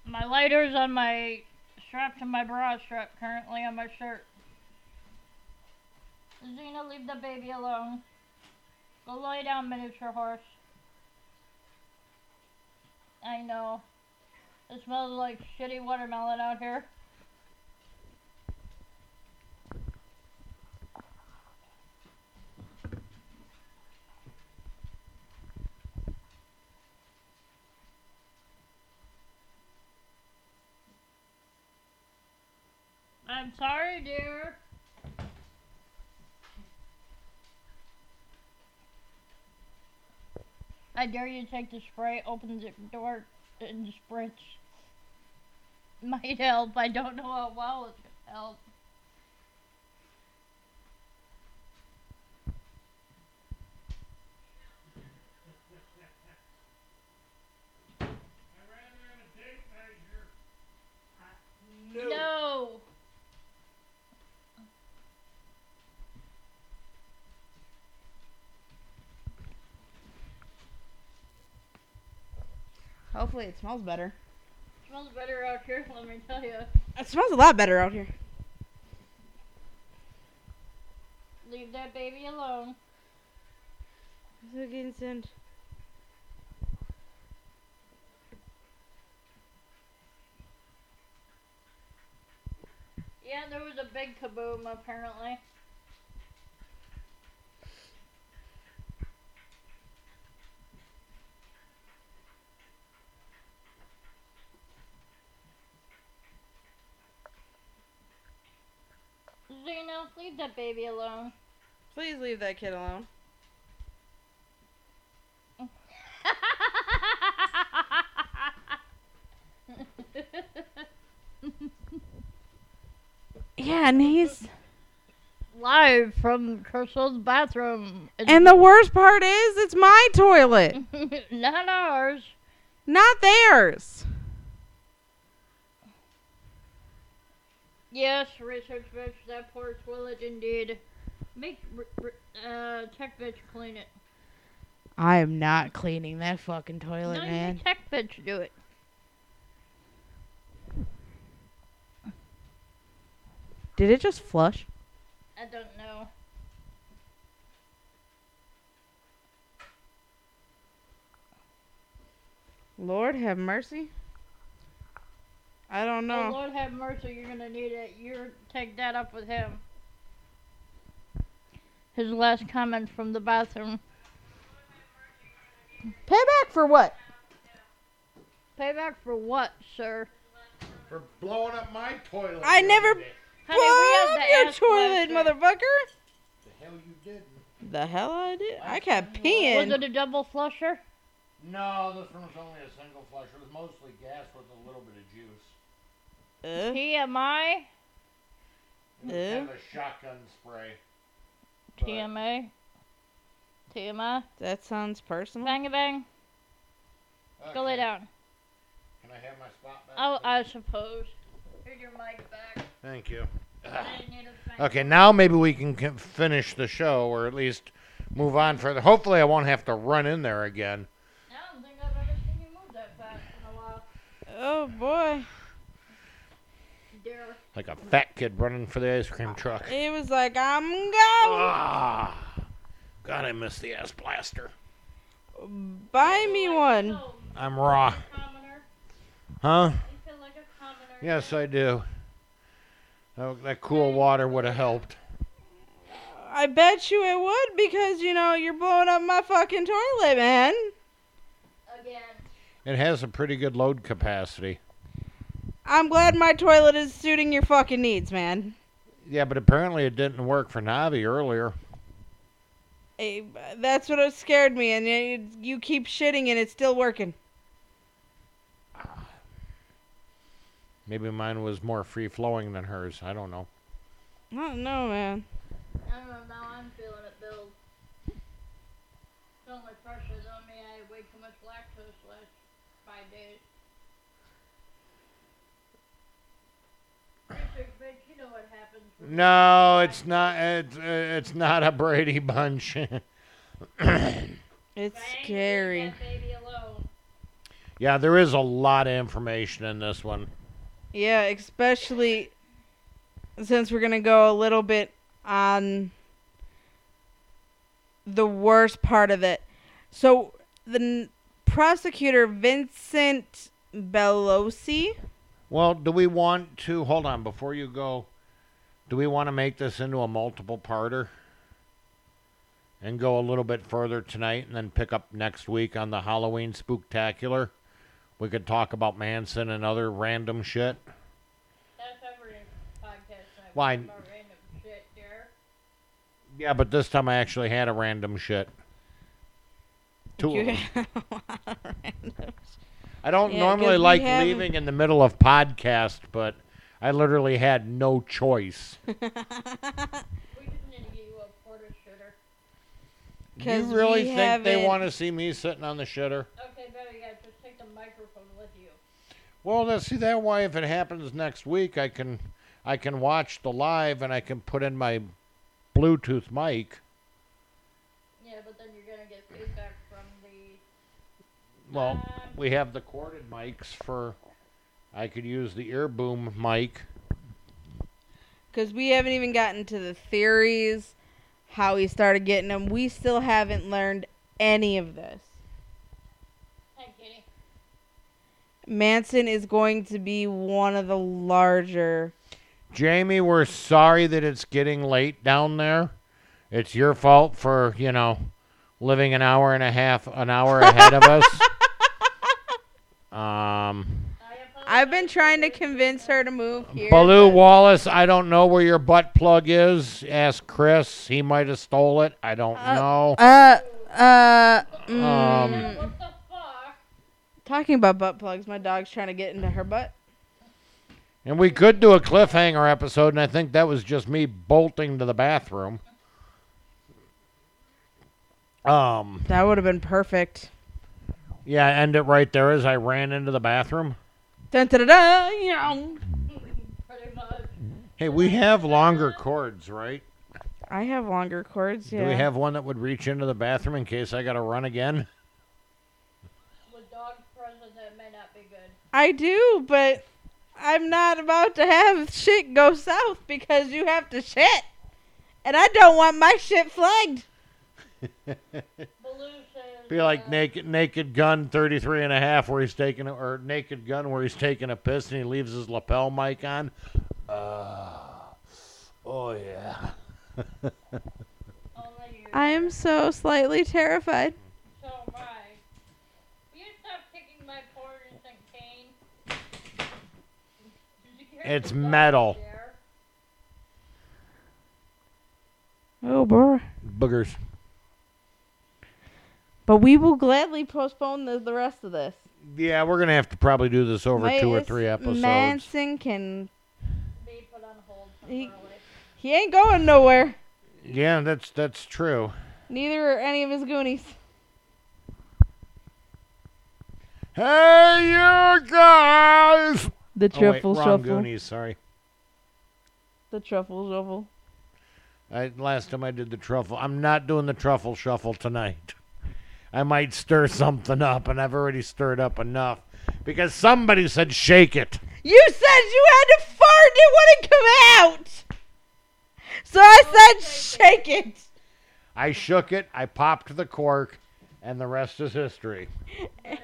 My lighter's on my strap to my bra strap currently on my shirt. Xena, leave the baby alone. Go lay down, miniature horse. I know. It smells like shitty watermelon out here. I'm sorry, dear. I dare you to take the spray, open the door, and spritz. Might help. I don't know how well it's gonna help. No. Hopefully it smells better. Smells better out here, let me tell you. It smells a lot better out here. Leave that baby alone. Vincent. Yeah, there was a big kaboom apparently. Xena, leave that baby alone. Please leave that kid alone. Yeah, and he's Live from Crystal's bathroom. It's and the worst part is it's my toilet, not ours. not theirs. Yes, research bitch, that poor toilet indeed. Make uh, tech bitch clean it. I am not cleaning that fucking toilet, no, man. tech bitch do it. Did it just flush? I don't know. Lord have mercy. I don't Oh, know. Lord have mercy, you're gonna need it. You're take that up with him. His last comment from the bathroom. Payback for what? Payback for what, sir? For blowing up my toilet. I never other day. Honey, we have Plug the your toilet, flusher. motherfucker. The hell you didn't. The hell I did? I kept peeing. Was it a double flusher? No, this one was only a single flush. It was mostly gas with a little bit of juice. Uh, TMI? It was Ew. kind of a shotgun spray. but- TMA? TMI? that sounds personal. Bang a bang. Go lay down. Can I have my spot back? Oh, please? I suppose. Here's your mic back. Thank you. I didn't need a bang. Okay, now maybe we can finish the show, or at least move on further. Hopefully, I won't have to run in there again. I don't think I've ever seen you move that fast in a while. Oh boy. Dear. Like a fat kid running for the ice cream truck. He was like I'm going. Ah, God, I miss the ass blaster. Buy me one. So, I'm raw. Huh? You feel like a. Yes, I do. Oh, that cool water would have helped. I bet you it would because you know you're blowing up my fucking toilet, man. Again. It has a pretty good load capacity. I'm glad my toilet is suiting your fucking needs, man. Yeah, but apparently it didn't work for Navi earlier. Eh, that's what scared me, and you, you keep shitting and it's still working. Maybe mine was more free flowing than hers. I don't know. I don't know, man. I don't know, now I'm feeling it build. So much pressure's on me, I had way too much lactose last five days. Research, bitch, you know what happens. when you No, it's not. It's, uh, it's not a Brady Bunch. It's scary. that baby alone. yeah, there is a lot of information in this one. Yeah, especially since we're gonna go a little bit on the worst part of it. So the n- prosecutor Vincent Bugliosi. Well, do we want to hold on before you go? Do we want to make this into a multiple parter and go a little bit further tonight and then pick up next week on the Halloween spooktacular? We could talk about Manson and other random shit. That's every podcast I've Why- about random shit, dear. Yeah, but this time I actually had a random shit. Two of them. I don't Yeah, normally 'cause we like leaving in the middle of podcast, but I literally had no choice. We just need to get you a quarter shitter. you 'Cause really think they want to see me sitting on the shitter? Okay, better yet, just take the microphone with you. Well, then see that way. If it happens next week, I can, I can watch the live and I can put in my Bluetooth mic. Yeah, but then you're gonna get feedback from the. Well, we have the corded mics for. I could use the ear boom mic. Because we haven't even gotten to the theories, how he started getting them. We still haven't learned any of this. Hey, Kitty. Manson is going to be one of the larger. Jamie, we're sorry that it's getting late down there. It's your fault for, you know, living an hour and a half, an hour ahead of us. Um, I I've been trying to convince her to move here. Baloo Wallace, I don't know where your butt plug is. Ask Chris. He might have stole it. I don't Uh, know. Uh, uh, mm, Um, What the fuck? talking about butt plugs, my dog's trying to get into her butt. And we could do a cliffhanger episode, and I think that was just me bolting to the bathroom. Um, That would have been perfect. yeah, end it right there as I ran into the bathroom. Dun, dun, dun, dun, yow. Hey, we have longer cords, right? I have longer cords. Yeah. Do we have one that would reach into the bathroom in case I got to run again? With dogs present, that may not be good. I do, but I'm not about to have shit go south because you have to shit, and I don't want my shit flagged. Baloo says Be like naked naked gun 33 and a half where he's taking a, or naked gun where he's taking a piss and he leaves his lapel mic on. Uh, oh yeah. I am so slightly terrified. So am I. Will you stop kicking my fluorescent cane? Did you hear It's metal. Oh boy. Boogers. But we will gladly postpone the, the rest of this. Yeah, we're gonna have to probably do this over two or three episodes. Manson can. Be put on hold He- He ain't going nowhere. Yeah, that's that's true. Neither are any of his Goonies. Hey, you guys! The Oh, wait, truffle wrong shuffle. Goonies. Sorry. The truffle shuffle. I, last time I did the truffle, I'm not doing the truffle shuffle tonight. I might stir something up, and I've already stirred up enough because somebody said shake it. You said you had to fart and it wouldn't come out. So I said shake it. I shook it, I popped the cork, and the rest is history.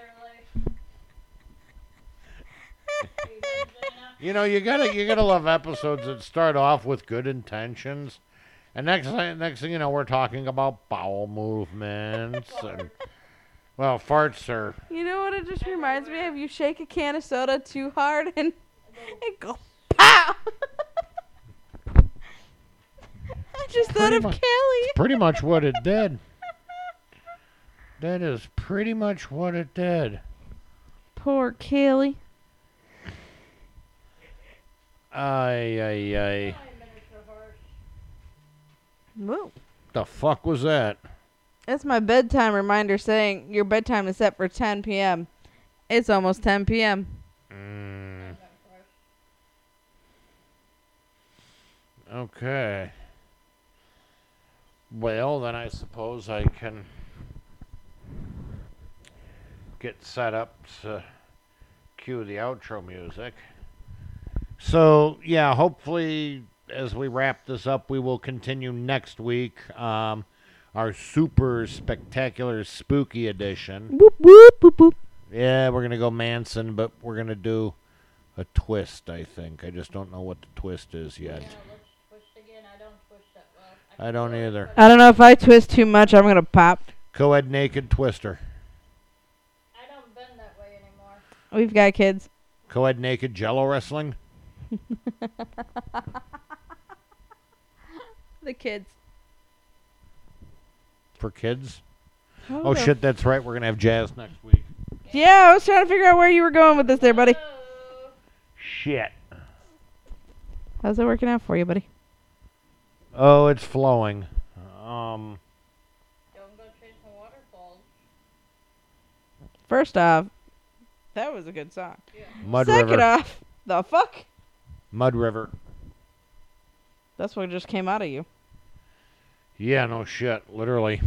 You know, you gotta you gotta love episodes that start off with good intentions, and next thing next thing you know, we're talking about bowel movements and well, farts are You know what it just reminds me of? You shake a can of soda too hard and it go pow. I just thought of mu- Kelly. pretty much what it did. That is pretty much what it did. Poor Kelly. Ay ay ay. Whoa. The fuck was that? That's my bedtime reminder saying your bedtime is set for 10 p.m. It's almost 10 p.m. Mm, okay. Well, then I suppose I can get set up to cue the outro music. So, yeah, hopefully as we wrap this up, we will continue next week. Um, our super spectacular spooky edition. Boop, boop, boop, boop. Yeah, we're gonna go Manson, but we're gonna do a twist. I think. I just don't know what the twist is yet. Yeah, twist again. I don't twist that well. I can don't either. I don't know if I twist too much, I'm going to pop. Co-ed naked twister. I don't bend that way anymore. We've got kids. Co-ed naked Jello wrestling. The kids. for kids. How Oh the- shit, that's right. We're gonna have jazz next week. Yeah, I was trying to figure out where you were going with this there, buddy. Shit. How's it working out for you, buddy? Oh, it's flowing. Um, don't go chasing waterfalls. First off, that was a good song. Mud Second River. off, the fuck? Mud River. That's what just came out of you. Yeah, no shit. Literally.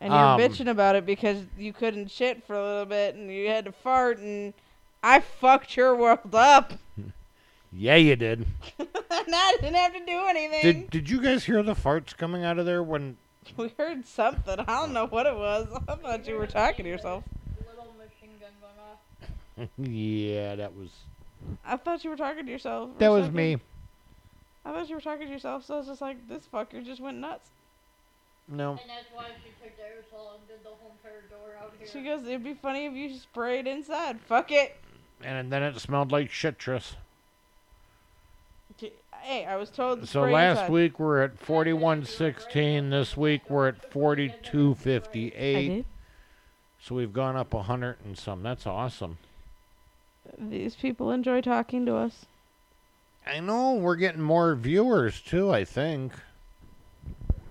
And you're Um, bitching about it because you couldn't shit for a little bit and you had to fart and I fucked your world up. Yeah, you did. and I didn't have to do anything. Did Did you guys hear the farts coming out of there when? We heard something. I don't know what it was. I thought you were talking to yourself. Little machine gun going off. yeah, that was I thought you were talking to yourself. that was me. I thought you were talking to yourself, so I was just like, this fucker just went nuts. No. And that's why she took the aerosol and did the whole entire door out here. She goes, it'd be funny if you sprayed inside. Fuck it. And then it smelled like shit, citrus. Hey, I was told to So last inside. week we're at 4116. This week we're at 4258. I did. So we've gone up a hundred and some. That's awesome. These people enjoy talking to us. I know we're getting more viewers too. I think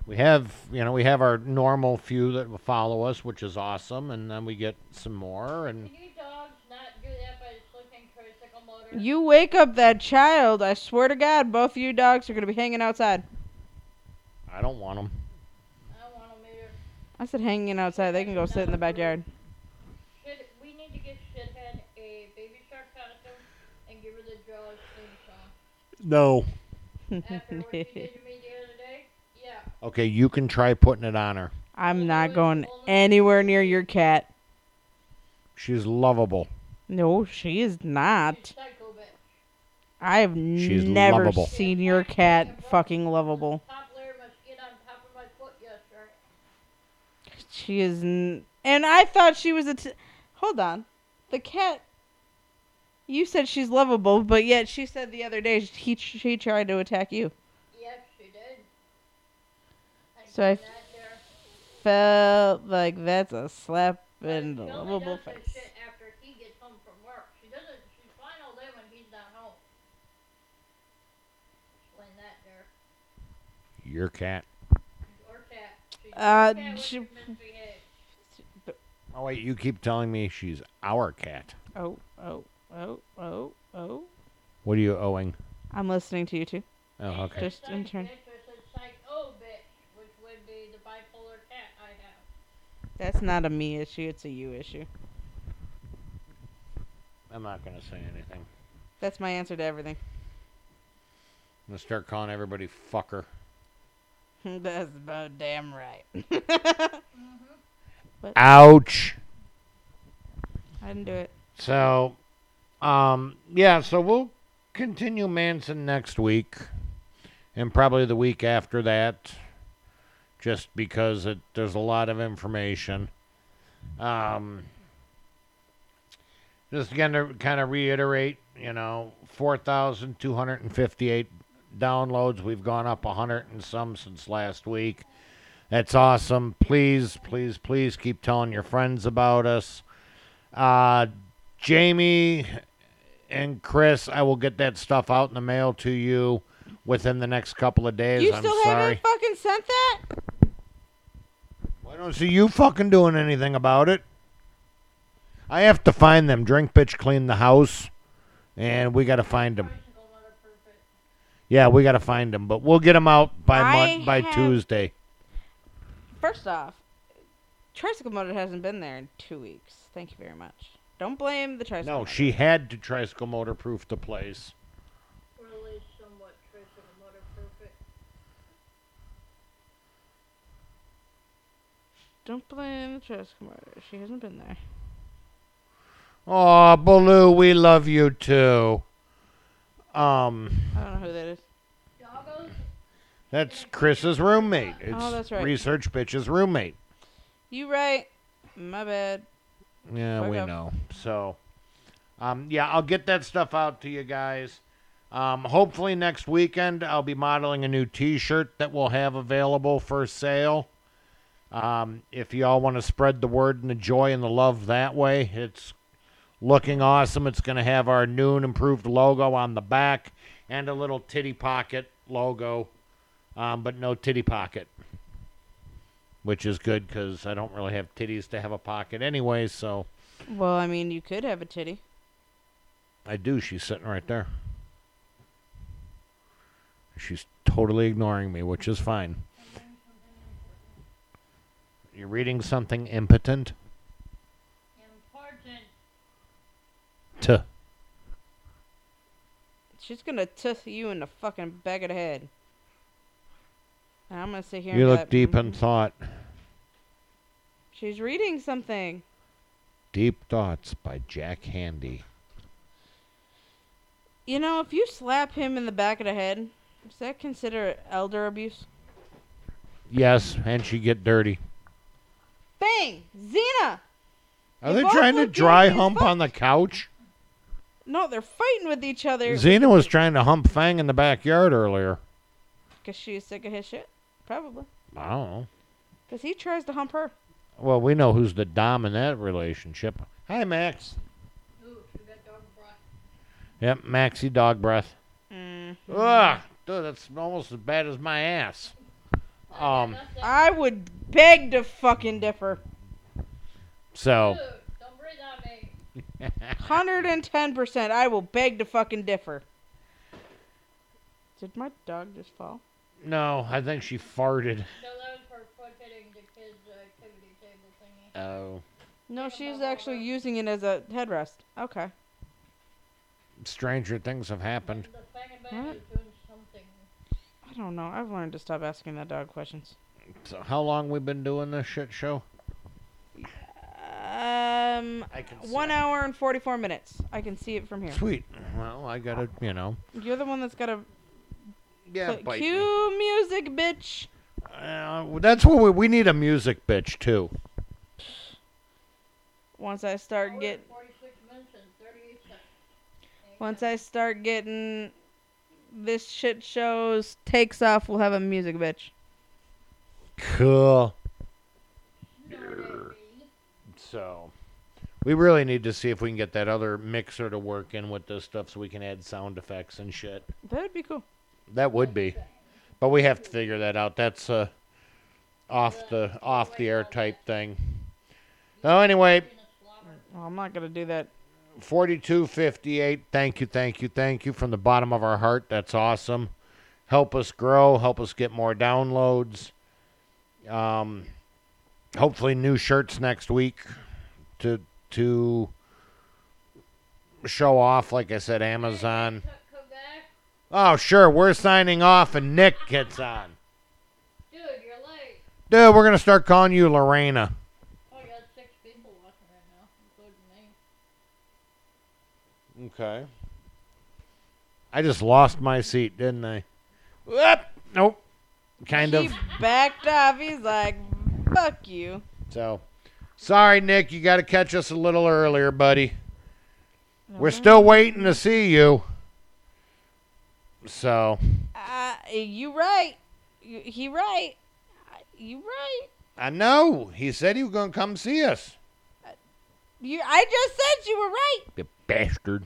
we have, you know, we have our normal few that will follow us, which is awesome, and then we get some more. And Can you dogs not do that by slicking tricycle motor? You wake up that child, I swear to God, both of you dogs are going to be hanging outside. I don't want them. I don't want them either. I said hanging outside. They can go sit in the backyard. Yeah. Okay, you can try putting it on her. I'm not going anywhere near your cat. She's lovable. No, she is not. She's psycho bitch. I have She's never lovable. seen your cat fucking lovable. Top layer of my skin on top of my foot yesterday. She is, n- and I thought she was a. T- Hold on, the cat. You said she's lovable, but yet she said the other day he she tried to attack you. Yep, she did. I So I seen that there. Felt like that's a slap But in the she lovable face. shit after he gets home from work. She doesn't. She's fine all day when he's not home. Explain that there. Your cat. Or cat. She's Uh, your cat when she- Oh wait, you keep telling me she's our cat. Oh, oh, oh, oh, oh. What are you owing? I'm listening to you too. Oh, okay. Just in turn. bitch, I said psycho bitch, which would be the bipolar cat I have. That's not a me issue. It's a you issue. I'm not gonna say anything. That's my answer to everything. I'm gonna start calling everybody fucker. That's about damn right. Mm-hmm. Ouch. I didn't do it. So, um, yeah, so we'll continue Manson next week, and probably the week after that, just because it there's a lot of information. Um, just again to kind of reiterate, you know, four thousand two hundred and fifty-eight downloads. We've gone up a hundred and some since last week. That's awesome. Please, please, please keep telling your friends about us. Uh, Jamie and Chris, I will get that stuff out in the mail to you within the next couple of days. You I'm still sorry. haven't fucking sent that? I don't see you fucking doing anything about it. I have to find them. Drink bitch clean the house, and we got to find them. Tricycle motor perfect. Yeah, we got to find them, but we'll get them out by I mon- by have- Tuesday. First off, tricycle motor hasn't been there in two weeks. Thank you very much. Don't blame the tricycle. No, motor. she had to tricycle motor proof the place. Or at least somewhat tricycle motor perfect. Don't blame the tricycle motor. She hasn't been there. Aw, Baloo, we love you too. Um, I don't know who that is. That's Chris's roommate. It's Oh, that's right. Research bitch's roommate. You right. My bad. Yeah, Fuck we know. So, um, yeah, I'll get that stuff out to you guys. Um, hopefully next weekend I'll be modeling a new T-shirt that we'll have available for sale. Um, if y'all want to spread the word and the joy and the love that way, it's looking awesome. It's going to have our noon improved logo on the back and a little titty pocket logo, um, but no titty pocket which is good because I don't really have titties to have a pocket anyway. So Well, I mean, you could have a titty. I do. She's sitting right there. She's totally ignoring me, which is fine. You're reading something impotent? Important. Tuh. She's gonna tuss you in the fucking back of the head. I'm gonna sit here. You look deep in "Mhm." thought. She's reading something. Deep Thoughts by Jack Handey. You know, if you slap him in the back of the head, is that considered elder abuse? Yes, and she get dirty. Bang! Xena! Are they trying to dry hump fuck. on the couch? No, they're fighting with each other. Xena was trying to hump Fang in the backyard earlier. Because she's sick of his shit. Probably. I don't know. Because he tries to hump her. Well, we know who's the dom in that relationship. Hi, Max. Ooh, she got dog breath. Yep, Maxie dog breath. Mm. Ugh, dude, that's almost as bad as my ass. Um, I would beg to fucking differ. so don't breathe on me. 110%. I will beg to fucking differ. Did my dog just fall? No, I think she farted. So that was for foot hitting the kids' activity table thingy. Oh, No, she's actually using it as a headrest. Okay. stranger things have happened. The bang and bang What? is doing something. I don't know. I've learned to stop asking that dog questions. So how long we been doing this shit show? Um, I can one hour and forty-four minutes. I can see it from here. Sweet. Well, I gotta, you know. You're the one that's gotta Yeah, put cue music, bitch. Uh, that's what we we need a music bitch too. Once I start Hour get, and 46 minutes and 38 seconds. once I start getting this shit shows takes off, we'll have a music bitch. Cool. Know what I mean? So, we really need to see if we can get that other mixer to work in with this stuff so we can add sound effects and shit. That'd be cool. That would be, but we have to figure that out. That's a off the off the air type thing. So anyway, Being a slobber. Well, I'm not gonna do that. forty-two fifty-eight. Thank you, thank you, thank you from the bottom of our heart. That's awesome. Help us grow. Help us get more downloads. Um, hopefully new shirts next week to to show off. Like I said, Amazon. Come come back. Oh sure, we're signing off and Nick gets on. Dude, you're late. Dude, we're gonna start calling you Lorena. Oh, you got six people watching right now, including me. Okay. I just lost my seat, didn't I? Whoop! Nope. Kind he of. backed off. He's like, "Fuck you." So, sorry, Nick. You got to catch us a little earlier, buddy. We're mm-hmm. still waiting to see you. So, Uh, you right. You, he right. Uh, You right. I know. He said he was going to come see us. You. I just said you were right. You bastard.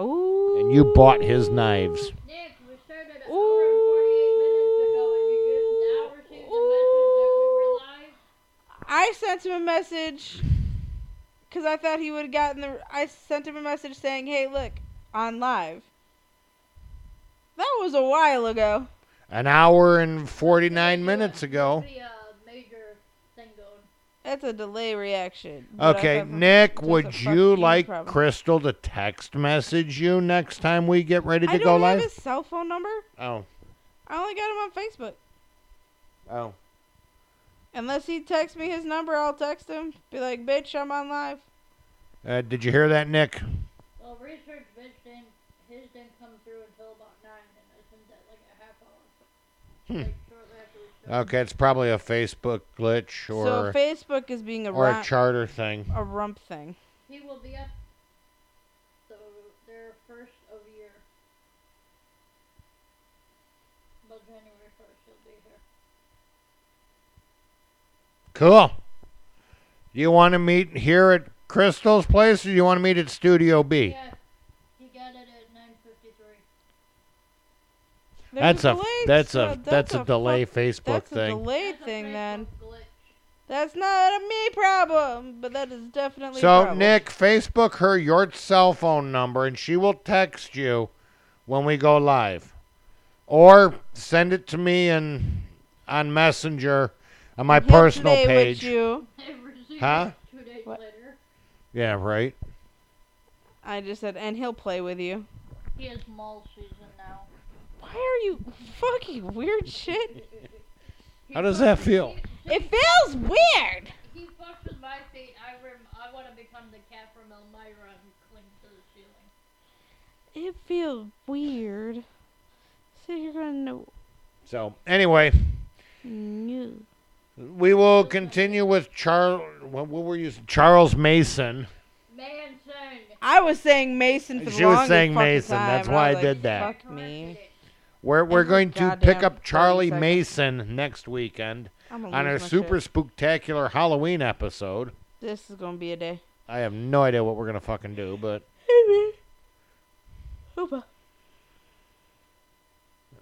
Ooh. And you bought his knives. Nick, we started an hour and 48 minutes ago, and you just now received the message that we were live? I sent him a message because I thought he would have gotten the. I sent him a message saying, "Hey, look, on live." That was a while ago. An hour and 49 minutes ago. Be a major thing going. That's a delay reaction. But I Okay, thought- Nick, that's a would fuck you like problem. Crystal to text message you next time we get ready to I go don't live? have his cell phone number. Oh, I only got him on Facebook. oh. Unless he texts me his number, I'll text him. Be like, "Bitch, I'm on live." Uh, did you hear that, Nick? Well, research bitch didn't, his didn't come through until about 9, and I sent that like a half hour. Hmm. Like shortly after we started. Okay, it's probably a Facebook glitch or so Facebook is being a or a rump, charter thing. a rump thing. He will be up. So their first of year. About January 1st, he'll be here. Cool. Do you want to meet here at Crystal's place, or do you want to meet at Studio B? Yeah, he got it at 9:53. There's That's a delay, that's so a that's a delay fuck- Facebook That's a thing. delay That's a thing, then. Glitch. That's not a me problem, but that is definitely So problem. Nick, Facebook her your cell phone number, and she will text you when we go live, or send it to me and on Messenger on my And he'll personal page. With you. Huh? two days What? later. Yeah, right. I just said, and he'll play with you. He has mall season now. Why are you fucking weird shit? How does that feel? It feels weird. he fucks with my feet. I rem- I want to become the cat from Elmira and cling to the ceiling. It feels weird. So you're gonna know. So anyway, No. we will continue with Charles. What, what were you? Charles Mason. Manson. I was saying Mason for the She was longest saying fucking Mason, time, that's and why was I like, did that. Fuck me. Corrected it. We're we're Every going to pick up Charlie. Mason next weekend on our super shit. spooktacular Halloween episode. This is gonna be a day. I have no idea what we're gonna fucking do, but Hoopa.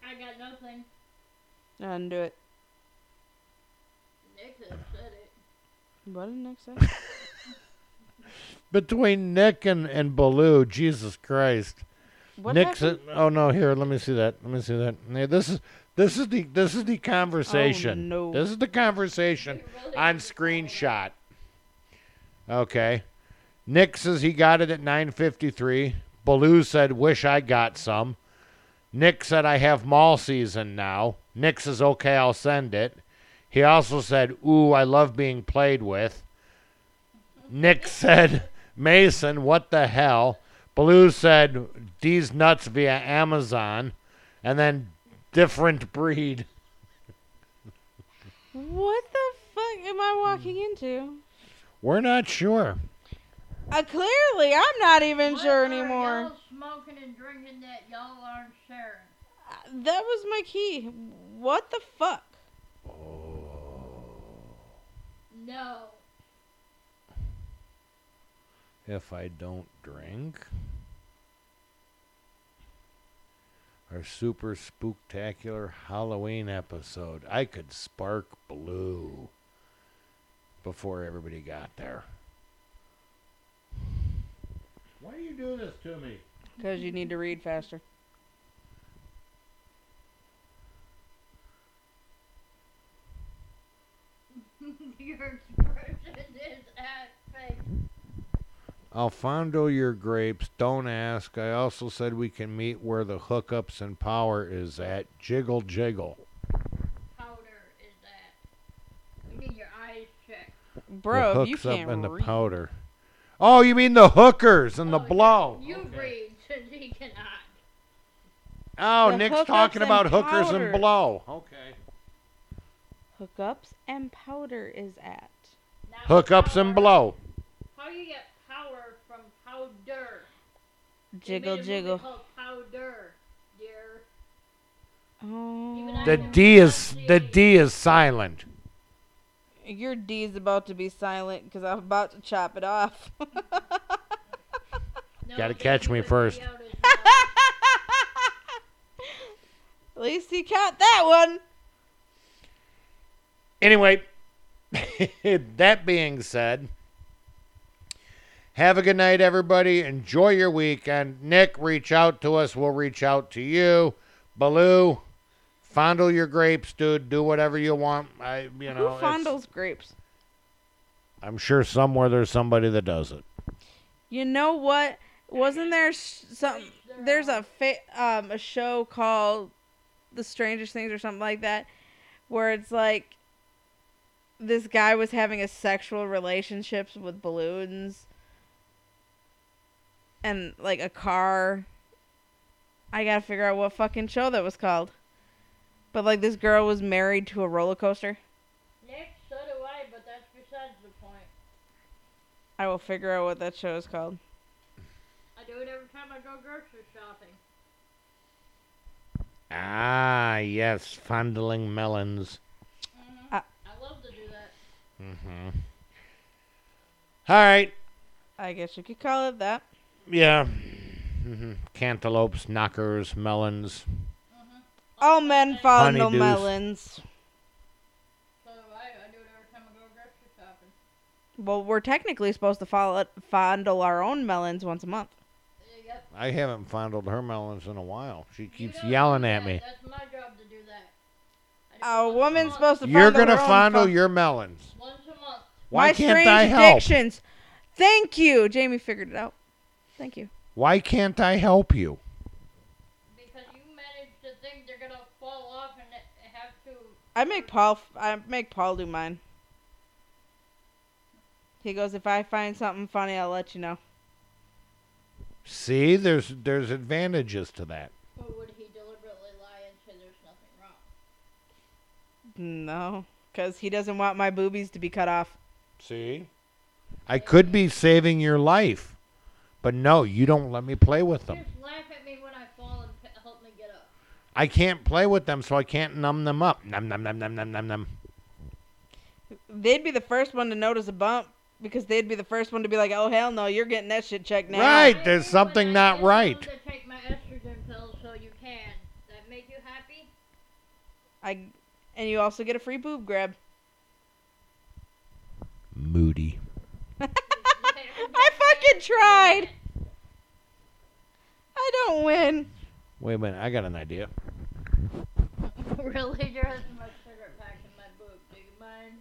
I got nothing. Undo it. Nick has said it. What did Nick say? between Nick and and Baloo, Jesus Christ. What Nick happened? Uh, "Oh no, here, let me see that. Let me see that. Yeah, this is this is the this is the conversation. Oh, no. This is the conversation really on screenshot. Okay. Nick says he got it at 9:53. Baloo said, "Wish I got some." Nick said, "I have mall season now." Nick says, "Okay, I'll send it." He also said, Ooh, I love being played with. Nick said, Mason, what the hell? Baloo said, These nuts via Amazon. And then different breed. What the fuck am I walking into? We're not sure. Uh, clearly, I'm not even What sure are anymore. Y'all smoking and drinking that y'all aren't sharing. Uh, That was my key. What the fuck? No. If I don't drink. Our super spooktacular Halloween episode. I could spark blue before everybody got there. Why do you do this to me? Because you need to read faster. Your expression is at fake. Alfondo your grapes. Don't ask. I also said we can meet where the hookups and power is at. Jiggle jiggle. Powder is that. You need your eyes checked. Bro, the if you hooks can't and the powder. Oh, you mean the hookers and the Oh, yeah. blow? You Okay. read since he cannot. Oh, The Nick's hookups talking and about hookers powder. and blow. Okay. Hookups and powder is at. Not Hookups and blow. How you get power from powder? They Jiggle made a movie jiggle. Powder, dear. Oh. The mm. D is the D is silent. Your D is about to be silent because I'm about to chop it off. No, Gotta catch me first. without his mouth. At least he caught that one. Anyway, that being said, have a good night, everybody. Enjoy your weekend. Nick, reach out to us. We'll reach out to you. Baloo, fondle your grapes, dude. Do whatever you want. I, you know, Who fondles grapes? I'm sure somewhere there's somebody that does it. You know what? Wasn't there some? There's a fa- um a show called The Strangest Things or something like that, where it's like this guy was having a sexual relationships with balloons and like a car. I gotta figure out what fucking show that was called. But like this girl was married to a roller coaster. Nick, so do I, but that's besides the point. I will figure out what that show is called. I do it every time I go grocery shopping. Ah, yes, fondling melons. hmm Uh, I love to do that. Mm-hmm. All right. I guess you could call it that. Yeah. hmm Cantaloupes, knockers, melons. hmm All men fondle Honeydews. melons. So do I. I do it every time I go grocery shopping. Well, we're technically supposed to follow, fondle our own melons once a month. I haven't fondled her melons in a while. She keeps don't yelling at me. That's my job to do that. I do it A woman's supposed to You're gonna her own fondle fo- your melons. Once a month. Why My can't strange I help? addictions. Thank you. Jamie figured it out. Thank you. Why can't I help you? Because you manage to think they're gonna fall off and have to. I make Paul. f- I make Paul do mine. He goes, if I find something funny, I'll let you know. See, there's there's advantages to that. Or would he deliberately lie and say there's nothing wrong? No, because he doesn't want my boobies to be cut off. See? I could be saving your life. But no, you don't let me play with them. Just laugh at me when I fall and p- help me get up. I can't play with them, so I can't numb them up. Num num num num num num num. They'd be the first one to notice a bump because they'd be the first one to be like, "Oh hell no, you're getting that shit checked now." Right. There's agree, something but not I didn't right. know To take my estrogen pills so you can. That make you happy? I, and you also get a free boob grab. Moody. I fucking tried. I don't win. Wait a minute, I got an idea. really? There has much cigarette pack in my boob. Do you mind?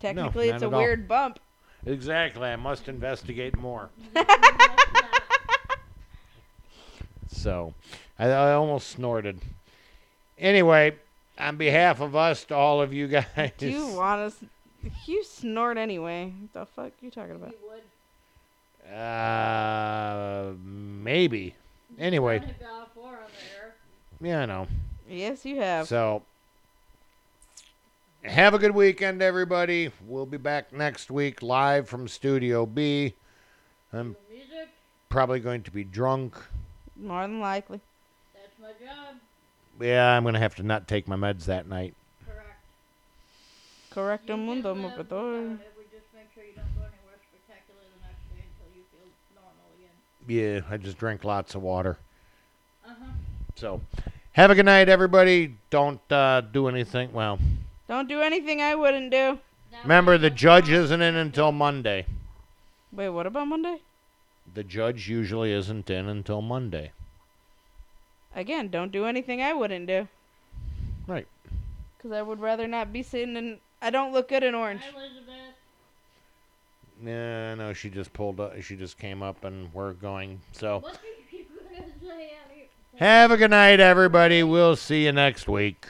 Technically, not it's a at all. weird bump. Exactly. I must investigate more. No, that's not. So, I, I almost snorted. Anyway, on behalf of us to all of you guys. Do you want us? You snort anyway. What the fuck you talking about? Uh, maybe. Anyway, I've got four on there. yeah, I know. Yes, you have. So, have a good weekend, everybody. We'll be back next week live from Studio B. I'm probably going to be drunk. More than likely. that's my job. Yeah, I'm going to have to not take my meds that night. Correct. Correcto You mundo, can Yeah, I just drink lots of water. Uh huh. So, have a good night, everybody. Don't uh, do anything. Well, Don't do anything I wouldn't do. remember, the judge isn't in until Monday. Wait, what about Monday? The judge usually isn't in until Monday. Again, don't do anything I wouldn't do. Right. Because I would rather not be sitting in. I don't look good in orange. Hi, Elizabeth. Yeah, no, she just pulled up. She just came up, and we're going. So, What are you gonna say out here? have a good night, everybody. We'll see you next week.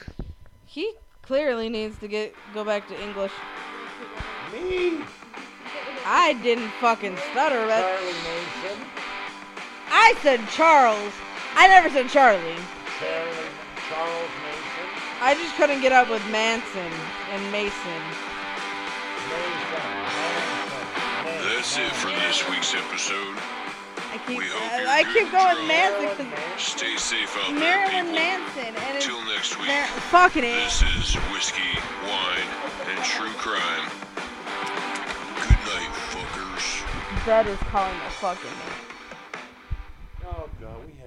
He clearly needs to get go back to English. Me, I didn't fucking stutter, but I said Charles. I never said Charlie. Charles Mason, I just couldn't get up with Manson and Mason. That's it for this week's episode. I keep We hope I, you're I keep going. Manson Stay safe out there, Marilyn people. Manson and Till next week. Mar- fucking it. This is whiskey, wine, and true crime. Good night, fuckers. That is calling the fucking name. Oh God, we have